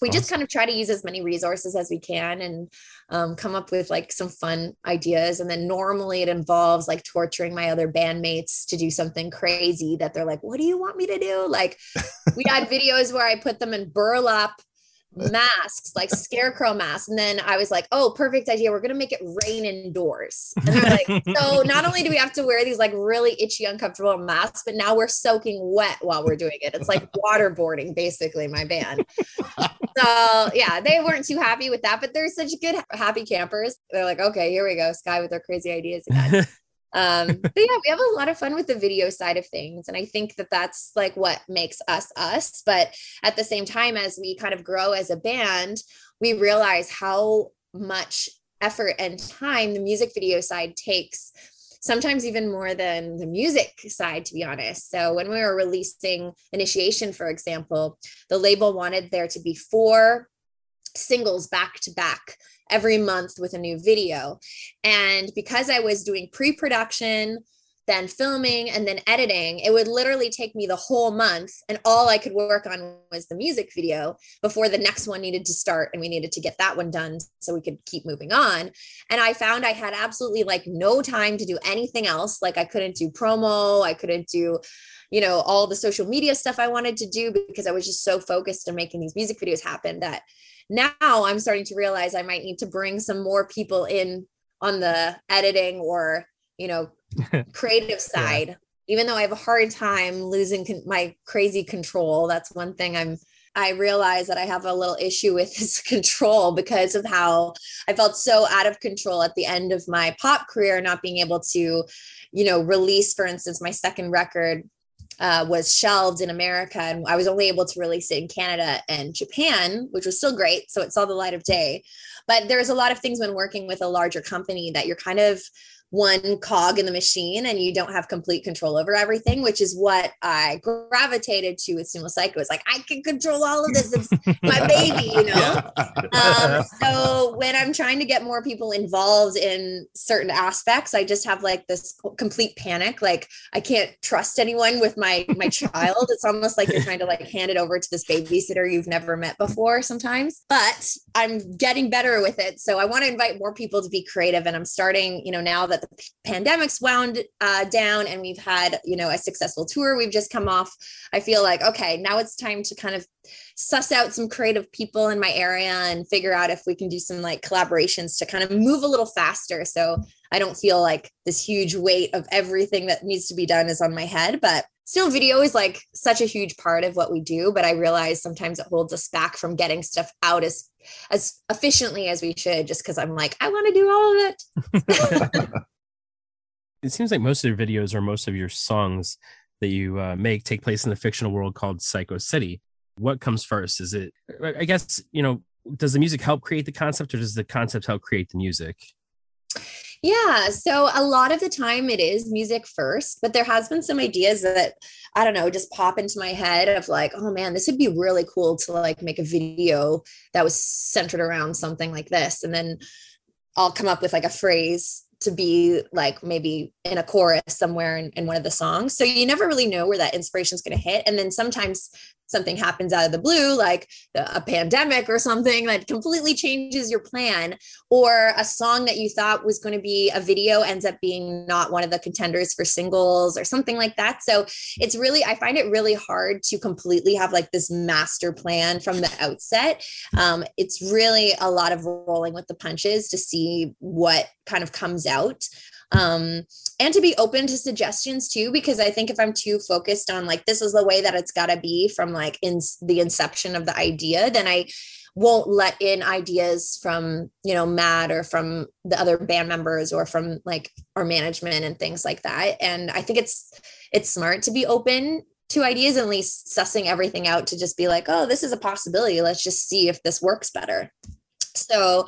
we just kind of try to use as many resources as we can and um, come up with like some fun ideas. And then normally it involves like torturing my other bandmates to do something crazy that they're like, what do you want me to do? Like we had videos where I put them in burlap masks, like scarecrow masks. And then I was like, oh, perfect idea. We're going to make it rain indoors. And they're like, so not only do we have to wear these like really itchy, uncomfortable masks, but now we're soaking wet while we're doing it. It's like waterboarding, basically, my band. So yeah, they weren't too happy with that, but they're such good, happy campers. They're like, okay, here we go. Skye with their crazy ideas again um but yeah we have a lot of fun with the video side of things and i think that that's like what makes us us but at the same time as we kind of grow as a band we realize how much effort and time the music video side takes sometimes even more than the music side to be honest. So when we were releasing initiation for example the label wanted there to be four singles back to back every month with a new video. And because I was doing pre production, then filming, and then editing, it would literally take me the whole month. And all I could work on was the music video before the next one needed to start. And we needed to get that one done so we could keep moving on. And I found I had absolutely like no time to do anything else. Like I couldn't do promo, I couldn't do you know all the social media stuff i wanted to do because i was just so focused on making these music videos happen that now i'm starting to realize i might need to bring some more people in on the editing or you know creative side. Even though i have a hard time losing con- my crazy control that's one thing i'm i realize that i have a little issue with this control because of how i felt so out of control at the end of my pop career not being able to you know release for instance my second record uh, was shelved in America, and I was only able to release it in Canada and Japan, which was still great. So it saw the light of day. But there's a lot of things when working with a larger company that you're kind of one cog in the machine and you don't have complete control over everything, which is what I gravitated to with Sumo Cyco. It's like, I can control all of this. It's my baby, you know? Um, so when I'm trying to get more people involved in certain aspects, I just have like this complete panic. Like I can't trust anyone with my, my child. It's almost like you're trying to like hand it over to this babysitter you've never met before sometimes, but I'm getting better with it. So I want to invite more people to be creative. And I'm starting, you know, now that the pandemic's wound uh, down and we've had you know a successful tour we've just come off i feel like okay now it's time to kind of suss out some creative people in my area and figure out if we can do some like collaborations to kind of move a little faster. So i don't feel like this huge weight of everything that needs to be done is on my head but still video is like such a huge part of what we do, but I realize sometimes it holds us back from getting stuff out as as efficiently as we should just because I'm like, I want to do all of it. it seems like most of your videos or most of your songs that you uh, make take place in the fictional world called Cyco City. What comes first? Is it, I guess, you know, does the music help create the concept or does the concept help create the music? Yeah. So a lot of the time it is music first, but there has been some ideas that I don't know, just pop into my head of like, oh man, this would be really cool to like make a video that was centered around something like this. And then I'll come up with like a phrase to be like maybe in a chorus somewhere in, in one of the songs. So you never really know where that inspiration is going to hit. And then sometimes something happens out of the blue, like a pandemic or something that completely changes your plan, or a song that you thought was going to be a video ends up being not one of the contenders for singles or something like that. So it's really, I find it really hard to completely have like this master plan from the outset. Um, it's really a lot of rolling with the punches to see what kind of comes out um, and to be open to suggestions too because i think if i'm too focused on like this is the way that it's got to be from like in the inception of the idea then i won't let in ideas from you know matt or from the other band members or from like our management and things like that. And i think it's it's smart to be open to ideas and at least sussing everything out to just be like oh this is a possibility. Let's just see if this works better. So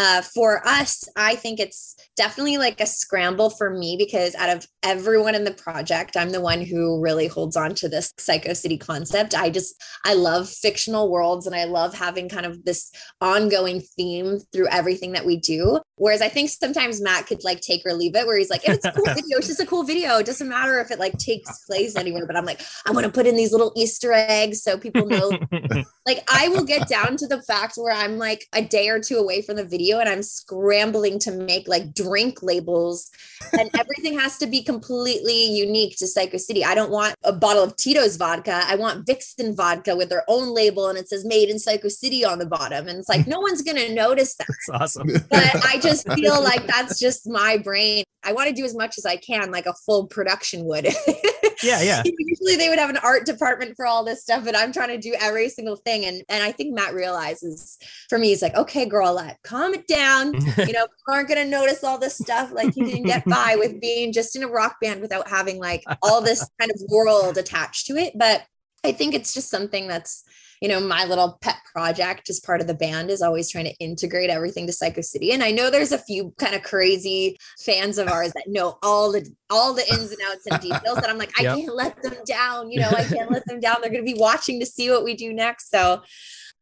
uh, for us, I think it's definitely like a scramble for me because out of everyone in the project, I'm the one who really holds on to this Cyco City concept. I just, I love fictional worlds and I love having kind of this ongoing theme through everything that we do. Whereas I think sometimes Matt could like take or leave it, where he's like, if it's a cool video, it's just a cool video. It doesn't matter if it like takes place anywhere. But I'm like, I want to put in these little Easter eggs so people know. like, I will get down to the fact where I'm like a day or two away from the video video and I'm scrambling to make like drink labels and everything has to be completely unique to Cyco City. I don't want a bottle of Tito's vodka. I want Vixen vodka with their own label and it says made in Cyco City on the bottom. And it's like, no one's going to notice that. That's awesome. But I just feel like that's just my brain. I want to do as much as I can, like a full production would. yeah, yeah. Usually they would have an art department for all this stuff, but I'm trying to do every single thing. And and I think Matt realizes for me, he's like, okay, girl, let calm it down. you know, people aren't gonna notice all this stuff. Like you didn't get by with being just in a rock band without having like all this kind of world attached to it. But I think it's just something that's you know, my little pet project as part of the band is always trying to integrate everything to Cyco City. And I know there's a few kind of crazy fans of ours that know all the all the ins and outs and details that I'm like, I yep. can't let them down. You know, I can't let them down. They're going to be watching to see what we do next. So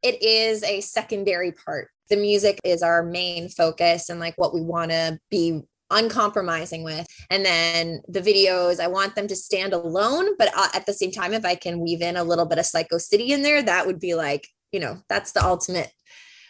it is a secondary part. The music is our main focus and like what we want to be uncompromising with. And then the videos, I want them to stand alone, but uh, at the same time, if I can weave in a little bit of Cyco City in there, that would be like, you know, that's the ultimate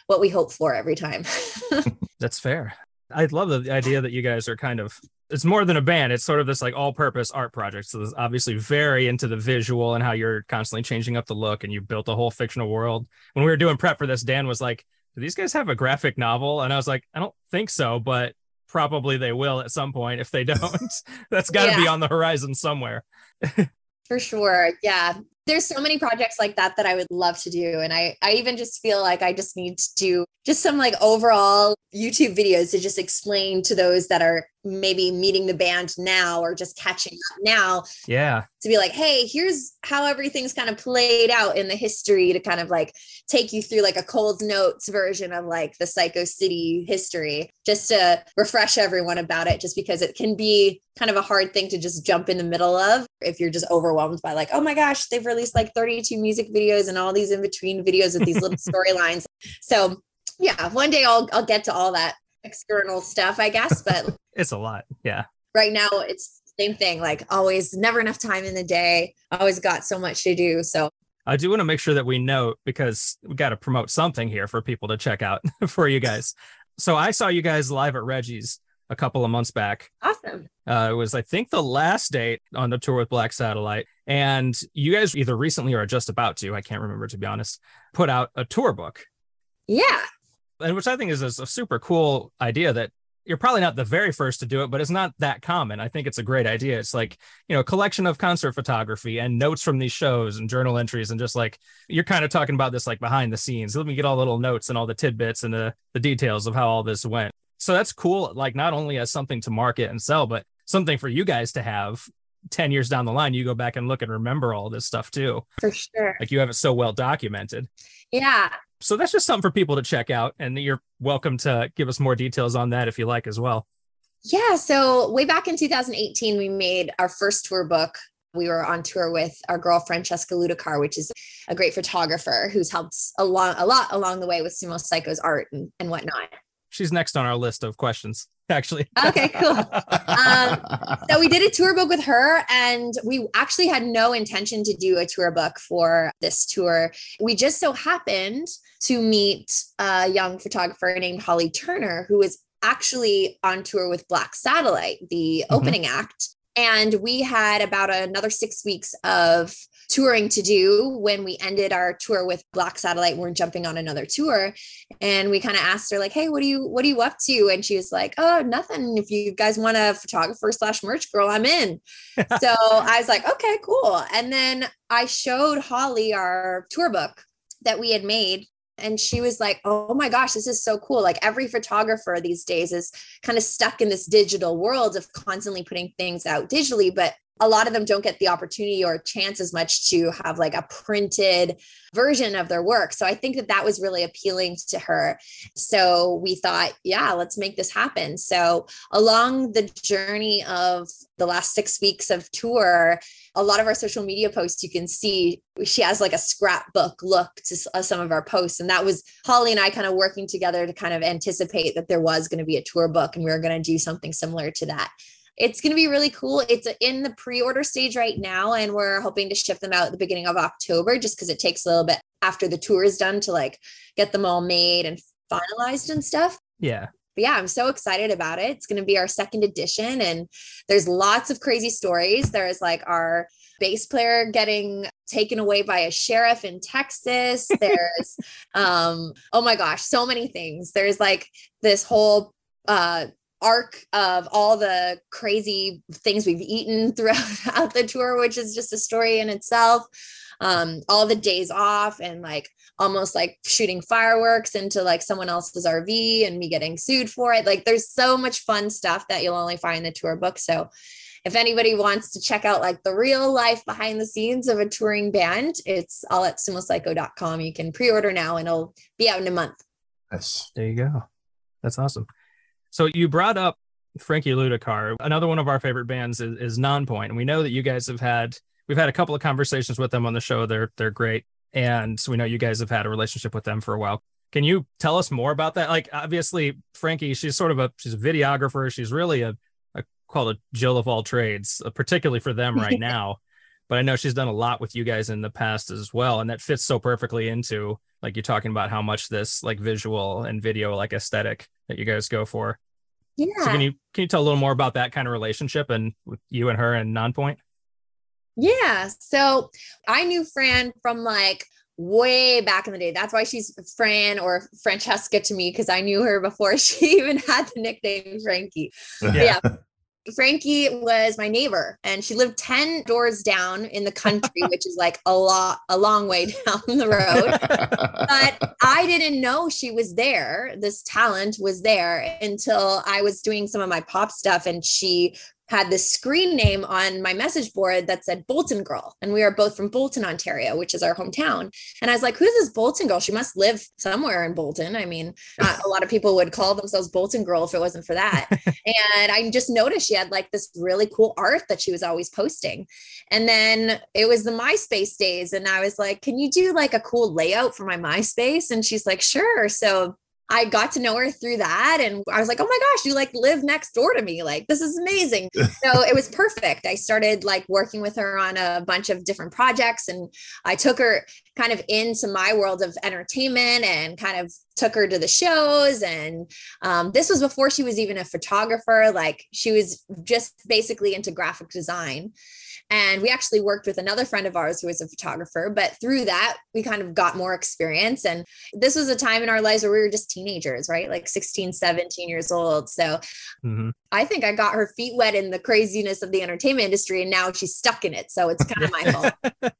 what we hope for every time. that's fair. I love the idea that you guys are kind of it's more than a band. It's sort of this like all-purpose art project. So it's obviously very into the visual and how you're constantly changing up the look and you built a whole fictional world. When we were doing prep for this, Dan was like, Do these guys have a graphic novel? And I was like, I don't think so, but probably they will at some point. If they don't, that's got to yeah. be on the horizon somewhere. For sure. Yeah. There's so many projects like that that I would love to do. And I, I even just feel like I just need to do just some like overall YouTube videos to just explain to those that are maybe meeting the band now or just catching up now. Yeah. To be like, hey, here's how everything's kind of played out in the history to kind of like take you through like a cold notes version of like the Cyco City history, just to refresh everyone about it, just because it can be kind of a hard thing to just jump in the middle of if you're just overwhelmed by like, oh my gosh, they've released like 32 music videos and all these in between videos with these little storylines. So yeah, one day I'll I'll get to all that external stuff, I guess, but it's a lot. Yeah. Right now it's same thing, like always never enough time in the day. Always got so much to do. So I do want to make sure that we note because we got to promote something here for people to check out for you guys. So I saw you guys live at Reggie's a couple of months back. Awesome. Uh, it was, I think, the last date on the tour with Black Satellite. And you guys either recently or just about to, I can't remember to be honest, put out a tour book. Yeah and which I think is a, a super cool idea that you're probably not the very first to do it, but it's not that common. I think it's a great idea. It's like, you know, a collection of concert photography and notes from these shows and journal entries and just like you're kind of talking about this like behind the scenes. Let me get all the little notes and all the tidbits and the, the details of how all this went. So that's cool, like not only as something to market and sell, but something for you guys to have 10 years down the line. You go back and look and remember all this stuff too. For sure. Like you have it so well documented. Yeah. So that's just something for people to check out. And you're welcome to give us more details on that if you like as well. Yeah. So, way back in 2018, we made our first tour book. We were on tour with our girl Francesca Ludikar, which is a great photographer who's helped a lot, a lot along the way with Sumo Cyco's art and, and whatnot. She's next on our list of questions, actually. Okay, cool. Um, so we did a tour book with her, and we actually had no intention to do a tour book for this tour. We just so happened to meet a young photographer named Holly Turner, who was actually on tour with Black Satellite, the Mhm. opening act. And we had about another six weeks of touring to do when we ended our tour with Black Satellite. We're jumping on another tour. And we kind of asked her, like, hey, what are you what are you up to? And she was like, Oh, nothing. If you guys want a photographer slash merch girl, I'm in. so I was like, okay, cool. And then I showed Holly our tour book that we had made. And she was like, oh my gosh, this is so cool. Like every photographer these days is kind of stuck in this digital world of constantly putting things out digitally. But a lot of them don't get the opportunity or chance as much to have like a printed version of their work. So I think that that was really appealing to her. So we thought, yeah, let's make this happen. So along the journey of the last six weeks of tour, a lot of our social media posts you can see she has like a scrapbook look to uh, some of our posts and that was holly and i kind of working together to kind of anticipate that there was going to be a tour book and we were going to do something similar to that it's going to be really cool it's in the pre-order stage right now and we're hoping to ship them out at the beginning of october just because it takes a little bit after the tour is done to like get them all made and finalized and stuff Yeah. but yeah, I'm so excited about it. It's going to be our second edition, and there's lots of crazy stories. There's like our bass player getting taken away by a sheriff in Texas. There's, um, oh my gosh, so many things. There's like this whole uh, arc of all the crazy things we've eaten throughout the tour, which is just a story in itself. Um, all the days off and like almost like shooting fireworks into like someone else's RV and me getting sued for it. Like there's so much fun stuff that you'll only find in the tour book. So if anybody wants to check out like the real life behind the scenes of a touring band, it's all at sumocyco.com. You can pre-order now and it'll be out in a month. Yes. There you go. That's awesome. So you brought up Frankie Ludikar. Another one of our favorite bands is, is Nonpoint, and we know that you guys have had we've had a couple of conversations with them on the show. They're they're great, and we know you guys have had a relationship with them for a while. Can you tell us more about that? Like, obviously, Frankie, she's sort of a she's a videographer. She's really a, a called a Jill of all trades, uh, particularly for them right now. But I know she's done a lot with you guys in the past as well, and that fits so perfectly into like you're talking about how much this like visual and video like aesthetic that you guys go for. Yeah. So can you can you tell a little more about that kind of relationship and with you and her and Nonpoint? Yeah. So I knew Fran from like way back in the day. That's why she's Fran or Francesca to me because I knew her before she even had the nickname Frankie. Yeah. Frankie was my neighbor and she lived 10 doors down in the country, which is like a lot, a long way down the road. But I didn't know she was there. This talent was there until I was doing some of my pop stuff and she had this screen name on my message board that said Bolton Girl. And we are both from Bolton, Ontario, which is our hometown. And I was like, who's this Bolton Girl? She must live somewhere in Bolton. I mean, not a lot of people would call themselves Bolton Girl if it wasn't for that. and I just noticed she had like this really cool art that she was always posting. And then it was the MySpace days. And I was like, can you do like a cool layout for my MySpace? And she's like, sure. So I got to know her through that. And I was like, oh my gosh, you like live next door to me. Like, this is amazing. so it was perfect. I started like working with her on a bunch of different projects and I took her kind of into my world of entertainment and kind of took her to the shows. And um, this was before she was even a photographer. Like, she was just basically into graphic design. And we actually worked with another friend of ours who was a photographer. But through that, we kind of got more experience. And this was a time in our lives where we were just teenagers, right? Like 16, 17 years old. So Mhm. I think I got her feet wet in the craziness of the entertainment industry. And now she's stuck in it. So it's kind of my fault.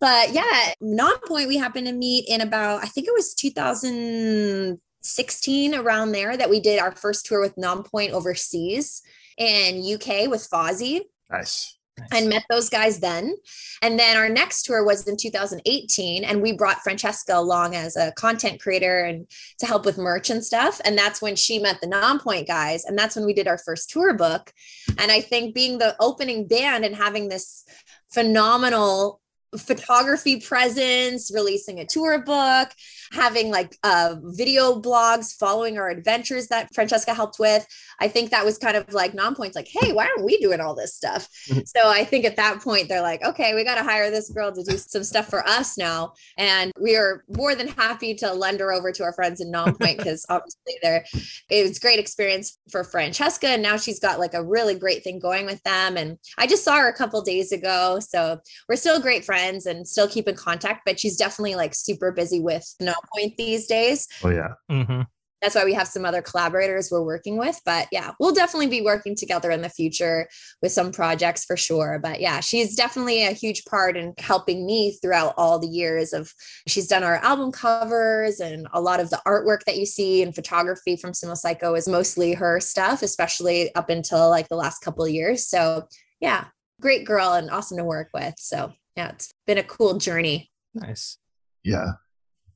but yeah, Nonpoint we happened to meet in about I think it was 2016 around there that we did our first tour with Nonpoint overseas in UK with Fozzy Nice. And met those guys then. And then our next tour was in 2018 and we brought Francesca along as a content creator and to help with merch and stuff. And that's when she met the Nonpoint guys and that's when we did our first tour book. And I think being the opening band and having this phenomenal photography presence, releasing a tour book, having like uh, video blogs following our adventures that Francesca helped with. I think that was kind of like Nonpoint's, like, hey, why aren't we doing all this stuff? so I think at that point, they're like, okay, we got to hire this girl to do some stuff for us now. And we are more than happy to lend her over to our friends in Nonpoint because obviously they're, it was great experience for Francesca. And now she's got like a really great thing going with them. And I just saw her a couple days ago. So we're still great friends and still keep in contact, but she's definitely like super busy with no point these days. Oh yeah. Mhm. That's why we have some other collaborators we're working with. But yeah, we'll definitely be working together in the future with some projects for sure. But yeah, she's definitely a huge part in helping me throughout all the years of she's done our album covers and a lot of the artwork that you see and photography from Cinema Psycho is mostly her stuff, especially up until like the last couple of years. So yeah, great girl and awesome to work with. So yeah, it's been a cool journey. Nice. Yeah.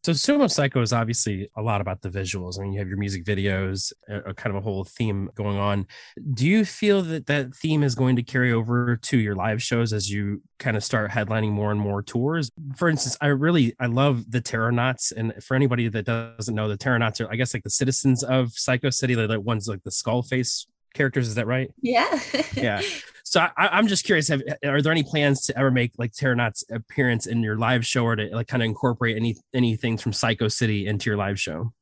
So Sumo Cyco is obviously a lot about the visuals. I mean, you have your music videos, a, a kind of a whole theme going on. Do you feel that that theme is going to carry over to your live shows as you kind of start headlining more and more tours? For instance, I really I love the Terranauts, and for anybody that doesn't know, the Terranauts are I guess like the citizens of Cyco City. They're the ones like the skull face characters. Is that right? Yeah. Yeah. So I, I'm just curious. Have, are there any plans to ever make like Terranauts appearance in your live show, or to like kind of incorporate any any things from Cyco City into your live show?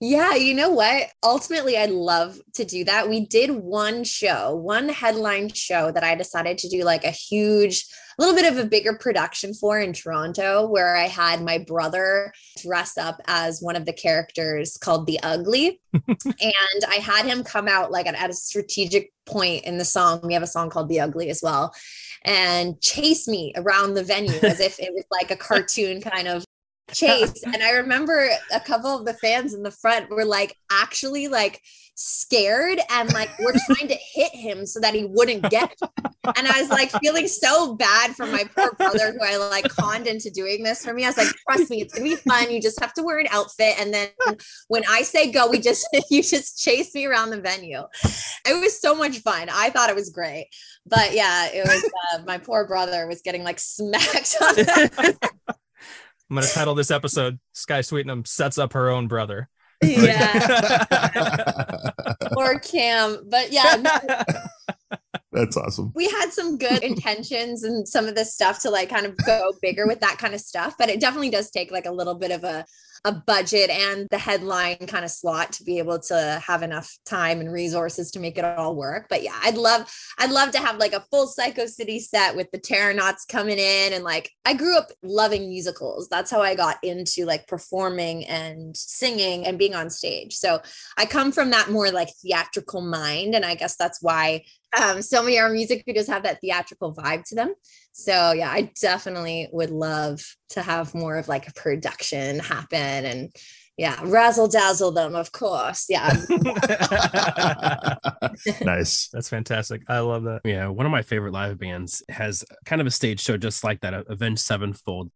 Yeah, you know what? Ultimately, I'd love to do that. We did one show, one headline show that I decided to do like a huge, a little bit of a bigger production for in Toronto, where I had my brother dress up as one of the characters called the Ugly. and I had him come out like at, at a strategic point in the song. We have a song called The Ugly as well. And chase me around the venue as if it was like a cartoon kind of chase and i remember a couple of the fans in the front were like actually like scared and like we're trying to hit him so that he wouldn't get it. and i was like feeling so bad for my poor brother who i like conned into doing this for me. I was like trust me it's gonna be fun. You just have to wear an outfit. And then when i say go we just you just chase me around the venue. It was so much fun. I thought it was great. But yeah it was uh, my poor brother was getting like smacked on I'm going to title this episode Skye Sweetnam sets up her own brother. yeah or cam but yeah no, That's awesome. we had some good intentions and some of this stuff to like kind of go bigger with that kind of stuff but it definitely does take like a little bit of a a budget and the headline kind of slot to be able to have enough time and resources to make it all work. But yeah i'd love i'd love to have like a full cyco city set with the terranauts coming in and like i grew up loving musicals. That's how i got into like performing and singing and being on stage. So i come from that more like theatrical mind and i guess that's why um, so many of our music videos have that theatrical vibe to them. So yeah, I definitely would love to have more of like a production happen and yeah, razzle dazzle them, of course. Yeah. nice. That's fantastic. I love that. Yeah, one of my favorite live bands has kind of a stage show just like that, Avenged Sevenfold.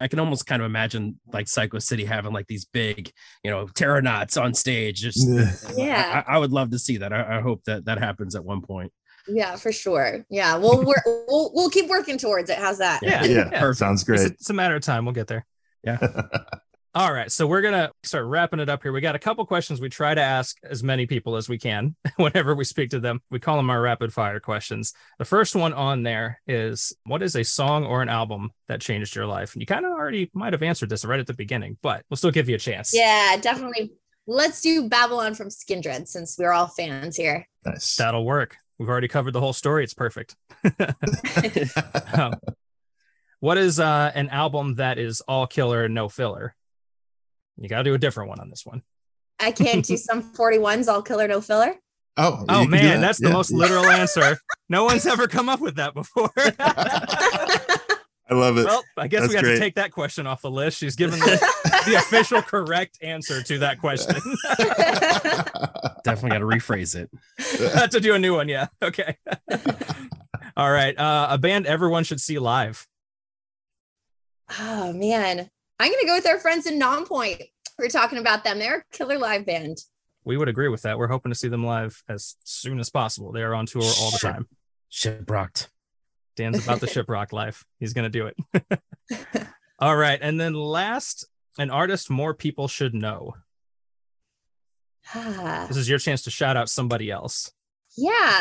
I can almost kind of imagine like Cyco City having like these big, you know, Terranauts on stage. Just Yeah. I, I would love to see that. I, I hope that that happens at one point. Yeah, for sure. Yeah. Well, we're, we'll, we'll keep working towards it. How's that? Yeah. Yeah. Sounds It's a, great. it's a matter of time. We'll get there. Yeah. All right. So we're going to start wrapping it up here. We got a couple questions we try to ask as many people as we can whenever we speak to them. We call them our rapid fire questions. The first one on there is what is a song or an album that changed your life? And you kind of already might have answered this right at the beginning, but we'll still give you a chance. Yeah, definitely. Let's do Babylon from Skindred since we're all fans here. nice. That'll work. We've already covered the whole story. It's perfect. Um, what is uh, an album that is all killer and no filler? You got to do a different one on this one. I can't do some 41s all killer no filler. Oh, Oh you can do man, that. that's the Yeah. most literal answer. No one's ever come up with that before. I love it. well, I guess That's we got great. to take that question off the list. She's given the, the official correct answer to that question. Definitely got to rephrase it. Have to do a new one. Yeah. Okay. All right. Uh, a band everyone should see live. oh man. I'm gonna go with our friends in Nonpoint. We are talking about them. They're a killer live band. We would agree with that. We're hoping to see them live as soon as possible. They are on tour all the time. Shiprocked. Dan's about the shiprock life. He's gonna do it. all right. And then last, an artist more people should know. This is your chance to shout out somebody else. Yeah.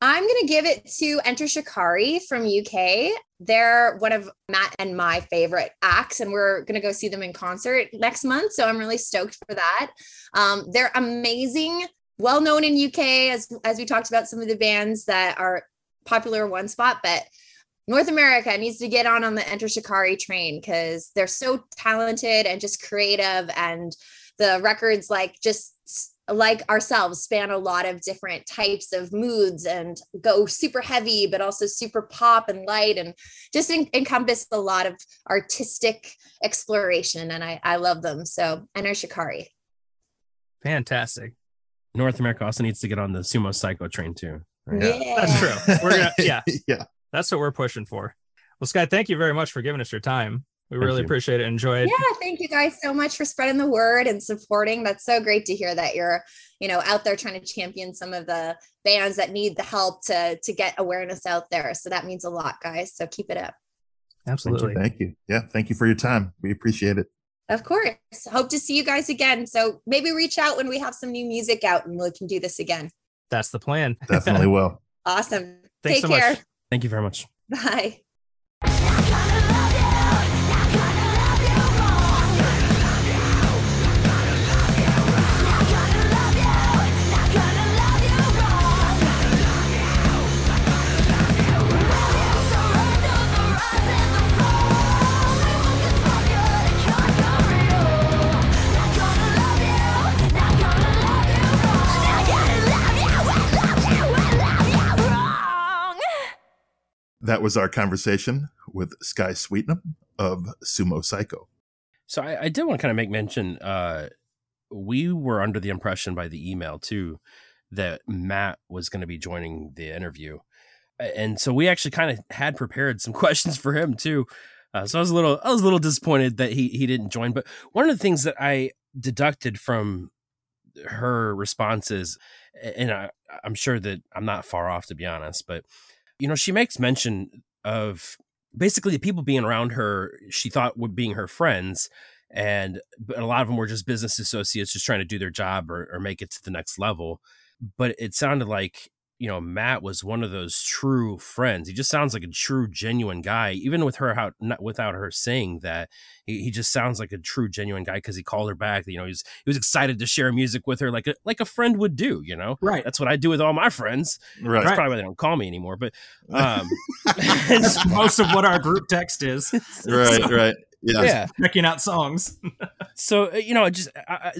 I'm going to give it to Enter Shikari from UK. They're one of Matt and my favorite acts, and we're going to go see them in concert next month. So I'm really stoked for that. Um, they're amazing, well known in UK, as, as we talked about some of the bands that are popular one spot, but North America needs to get on on the Enter Shikari train because they're so talented and just creative and the records like just like ourselves span a lot of different types of moods and go super heavy but also super pop and light and just en- encompass a lot of artistic exploration and I, I love them so enter shikari Fantastic. North America also needs to get on the sumo cyco train too. right? yeah, That's true. We're gonna, yeah, yeah. that's what we're pushing for. Well, Skye, thank you very much for giving us your time. We Thank really you. appreciate it. Enjoyed. yeah thank you guys so much for spreading the word and supporting that's so great to hear that you're you know out there trying to champion some of the bands that need the help to to get awareness out there so that means a lot guys so keep it up Absolutely. Thank you. Yeah. Thank you for your time. We appreciate it. Of course. Hope to see you guys again. So maybe reach out when we have some new music out and we can do this again. That's the plan. Definitely will. Awesome. Thanks Take so care. much. Thank you very much. Bye. That was our conversation with Skye Sweetnam of Sumo Cyco. So I, I did want to kind of make mention. Uh, we were under the impression by the email too that Matt was going to be joining the interview, and so we actually kind of had prepared some questions for him too. Uh, so I was a little, I was a little disappointed that he he didn't join. But one of the things that I deducted from her responses, and I, I'm sure that I'm not far off to be honest, but you know, she makes mention of basically the people being around her she thought would being her friends and a lot of them were just business associates just trying to do their job or, or make it to the next level. But it sounded like you know matt was one of those true friends he just sounds like a true genuine guy even with her how not without her saying that he, he just sounds like a true genuine guy because he called her back you know he's he was excited to share music with her like a like a friend would do you know Right. that's what i do with all my friends Right. that's probably why they don't call me anymore but um That's most of what our group text is. Right. Right. Yeah. yeah Checking out songs. so uh, you know just I, I,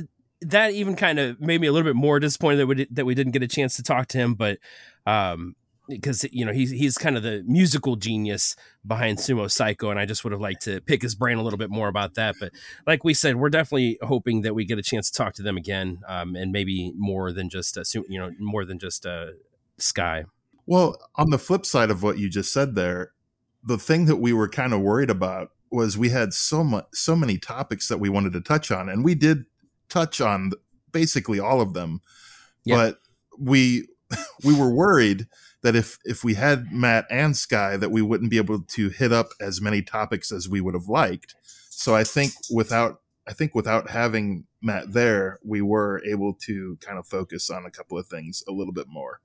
that even kind of made me a little bit more disappointed that we that we didn't get a chance to talk to him but um because you know he's he's kind of the musical genius behind Sumo Cyco and I just would have liked to pick his brain a little bit more about that but like we said we're definitely hoping that we get a chance to talk to them again um and maybe more than just Su- you know more than just uh Skye. Well, on the flip side of what you just said there, the thing that we were kind of worried about was we had so much, so many topics that we wanted to touch on, and we did touch on basically all of them. Yeah. But we we were worried that if if we had Matt and Skye, that we wouldn't be able to hit up as many topics as we would have liked. So I think without I think without having Matt there, we were able to kind of focus on a couple of things a little bit more.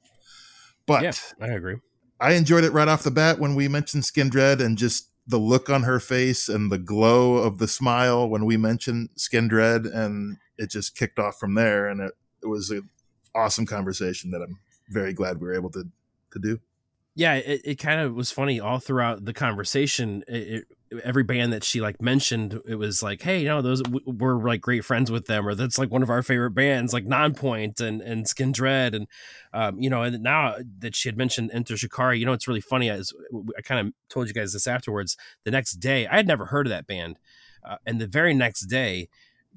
But yeah I agree I enjoyed it right off the bat when we mentioned Skindred and just the look on her face and the glow of the smile when we mentioned Skindred, and it just kicked off from there. And it, it was an awesome conversation that I'm very glad we were able to to do. yeah it, it kind of was funny all throughout the conversation it, it, every band that she like mentioned it was like hey you know those we're like great friends with them or that's like one of our favorite bands like nonpoint and and skindred and um, you know and now that she had mentioned enter shikari you know it's really funny as i kind of told you guys this afterwards the next day i had never heard of that band uh, and the very next day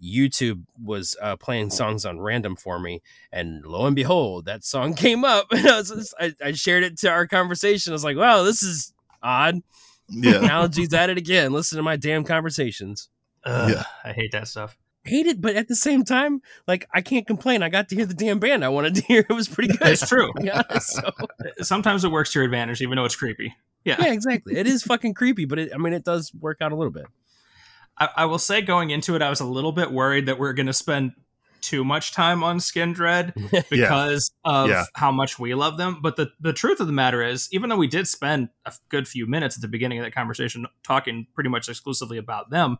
YouTube was uh, playing songs on random for me, and lo and behold, that song came up, and I, was just, I, I shared it to our conversation. I was like, "Wow, this is odd." Yeah. Technology's at it again. Listen to my damn conversations. Ugh, Yeah. I hate that stuff. Hate it, but at the same time, like I can't complain. I got to hear the damn band I wanted to hear. It was pretty good. It's true. yeah, so, Sometimes it works to your advantage, even though it's creepy. Yeah. yeah, exactly. It is fucking creepy, but it, I mean, it does work out a little bit. I, I will say going into it, I was a little bit worried that we are going to spend too much time on Skindred because of Yeah. how much we love them. But the, the truth of the matter is, even though we did spend a good few minutes at the beginning of that conversation talking pretty much exclusively about them,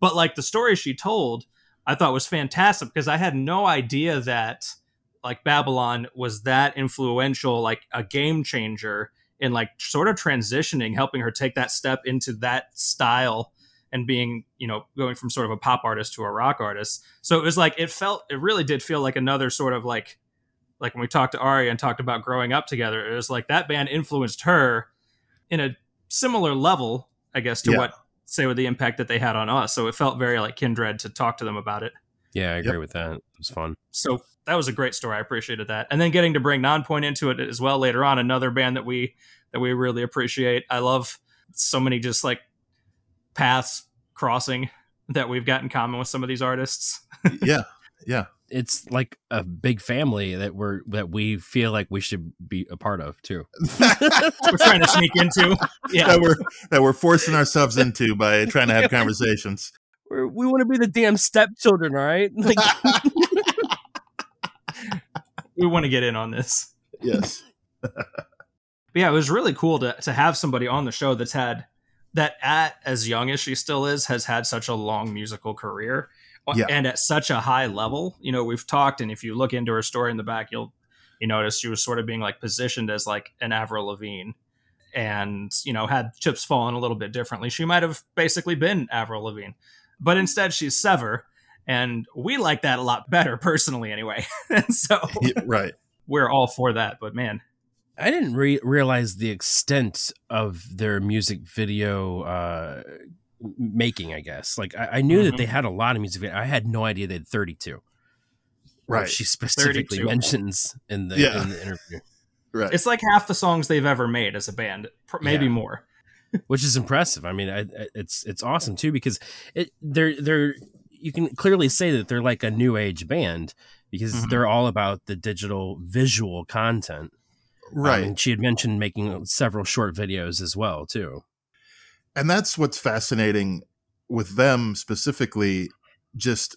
but like the story she told, I thought was fantastic because I had no idea that like Babylon was that influential, like a game changer in like sort of transitioning, helping her take that step into that style and being, you know, going from sort of a pop artist to a rock artist. So it was like it felt it really did feel like another sort of like like when we talked to Ari and talked about growing up together, it was like that band influenced her in a similar level, I guess, to Yeah. what say with the impact that they had on us. So it felt very like kindred to talk to them about it. Yeah, I agree Yep. with that. It was fun. So that was a great story. I appreciated that. And then getting to bring Nonpoint into it as well later on, another band that we that we really appreciate. I love so many just like paths crossing that we've got in common with some of these artists. yeah, yeah, It's like a big family that we're that we feel like we should be a part of too. We're trying to sneak into. Yeah. that we're that we're forcing ourselves into by trying to have conversations. We're, we want to be the damn stepchildren, all right? Like, We want to get in on this. Yes, But yeah, it was really cool to to have somebody on the show that's had that at as young as she still is has had such a long musical career uh, Yeah. and at such a high level. You know, we've talked, and if you look into her story in the back, you'll you notice she was sort of being like positioned as like an Avril Lavigne, and you know had chips fallen a little bit differently. She might have basically been Avril Lavigne, but instead she's Sever. And we like that a lot better personally, anyway. and so Yeah, right. we're all for that. But man, I didn't re- realize the extent of their music video uh, making. I guess like I, I knew that Mhm. they had a lot of music. Video. I had no idea they had thirty-two. Right. She specifically 32. mentions in the Yeah. in the interview, Right. it's like half the songs they've ever made as a band, pr- maybe Yeah. more. which is impressive. I mean, I, I- it's it's awesome too because it they're they're you can clearly say that they're like a new age band because Mhm. they're all about the digital visual content. Um, right. and she had mentioned making several short videos as well too. and that's what's fascinating with them specifically just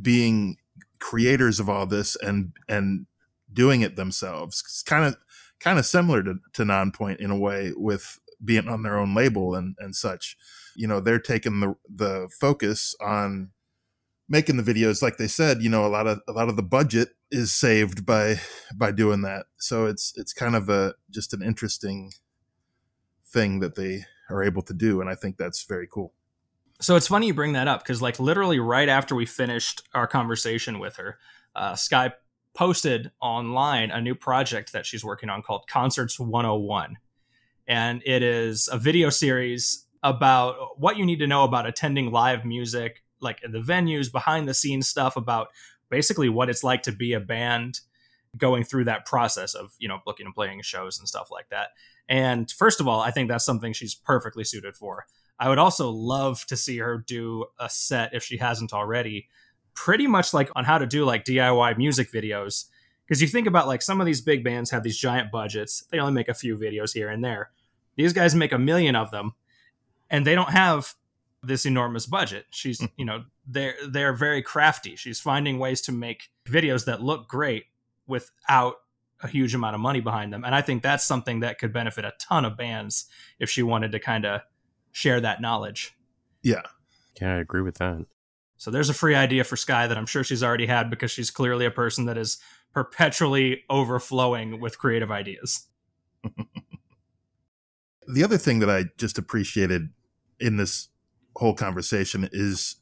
being creators of all this and and doing it themselves it's kind of kind of similar to, to nonpoint in a way with being on their own label and and such you know they're taking the the focus on making the videos like they said you know a lot of a lot of the budget is saved by by doing that so it's it's kind of a just an interesting thing that they are able to do and i think that's very cool So it's funny you bring that up because, like, literally right after we finished our conversation with her, uh, Skye posted online a new project that she's working on called Concerts 101. And it is a video series about what you need to know about attending live music, like in the venues, behind the scenes stuff about basically what it's like to be a band going through that process of, you know, booking and playing shows and stuff like that. And first of all, I think that's something she's perfectly suited for. I would also love to see her do a set if she hasn't already, pretty much like on how to do like DIY music videos. Because you think about like some of these big bands have these giant budgets, they only make a few videos here and there. These guys make a million of them, and they don't have this enormous budget. She's, mm-hmm. you know, they're they're very crafty. She's finding ways to make videos that look great without a huge amount of money behind them. And I think that's something that could benefit a ton of bands if she wanted to kind of share that knowledge. yeah Yeah, I agree with that. So there's a free idea for Skye that I'm sure she's already had because she's clearly a person that is perpetually overflowing with creative ideas. the other thing that I just appreciated in this whole conversation is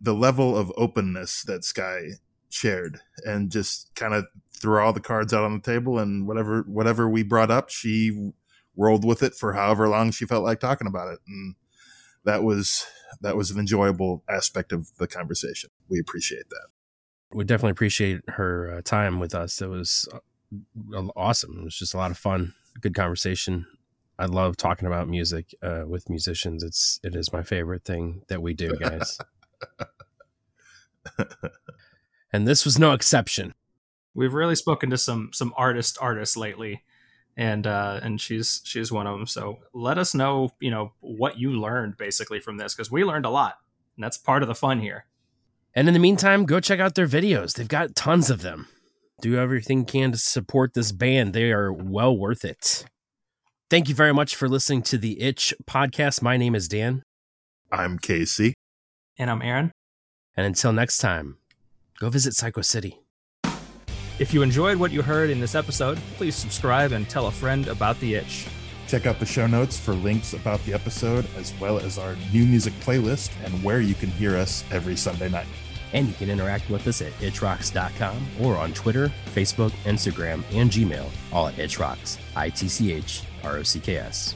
the level of openness that Skye shared and just kind of threw all the cards out on the table and whatever whatever we brought up she rolled with it for however long she felt like talking about it and that was that was an enjoyable aspect of the conversation we appreciate that We definitely appreciate her uh, time with us. It was uh, awesome. It was just a lot of fun, good conversation. I love talking about music uh, with musicians. It's it is my favorite thing that we do, guys. and this was no exception. We've really spoken to some some artist artists lately, and uh, and she's she's one of them. So let us know, you know, what you learned basically from this because we learned a lot, and that's part of the fun here. And in the meantime, go check out their videos. They've got tons of them. Do everything you can to support this band. They are well worth it. Thank you very much for listening to the Itch podcast. My name is Dan. i'm casey And I'm Aaron. And until next time, go visit Cyco City. If you enjoyed what you heard in this episode, please subscribe and tell a friend about the itch. check out the show notes for links about the episode as well as our new music playlist and where you can hear us every sunday night And you can interact with us at itchrocks.com or on Twitter, Facebook, Instagram, and Gmail, all at itchrocks. I T C H R O C K S.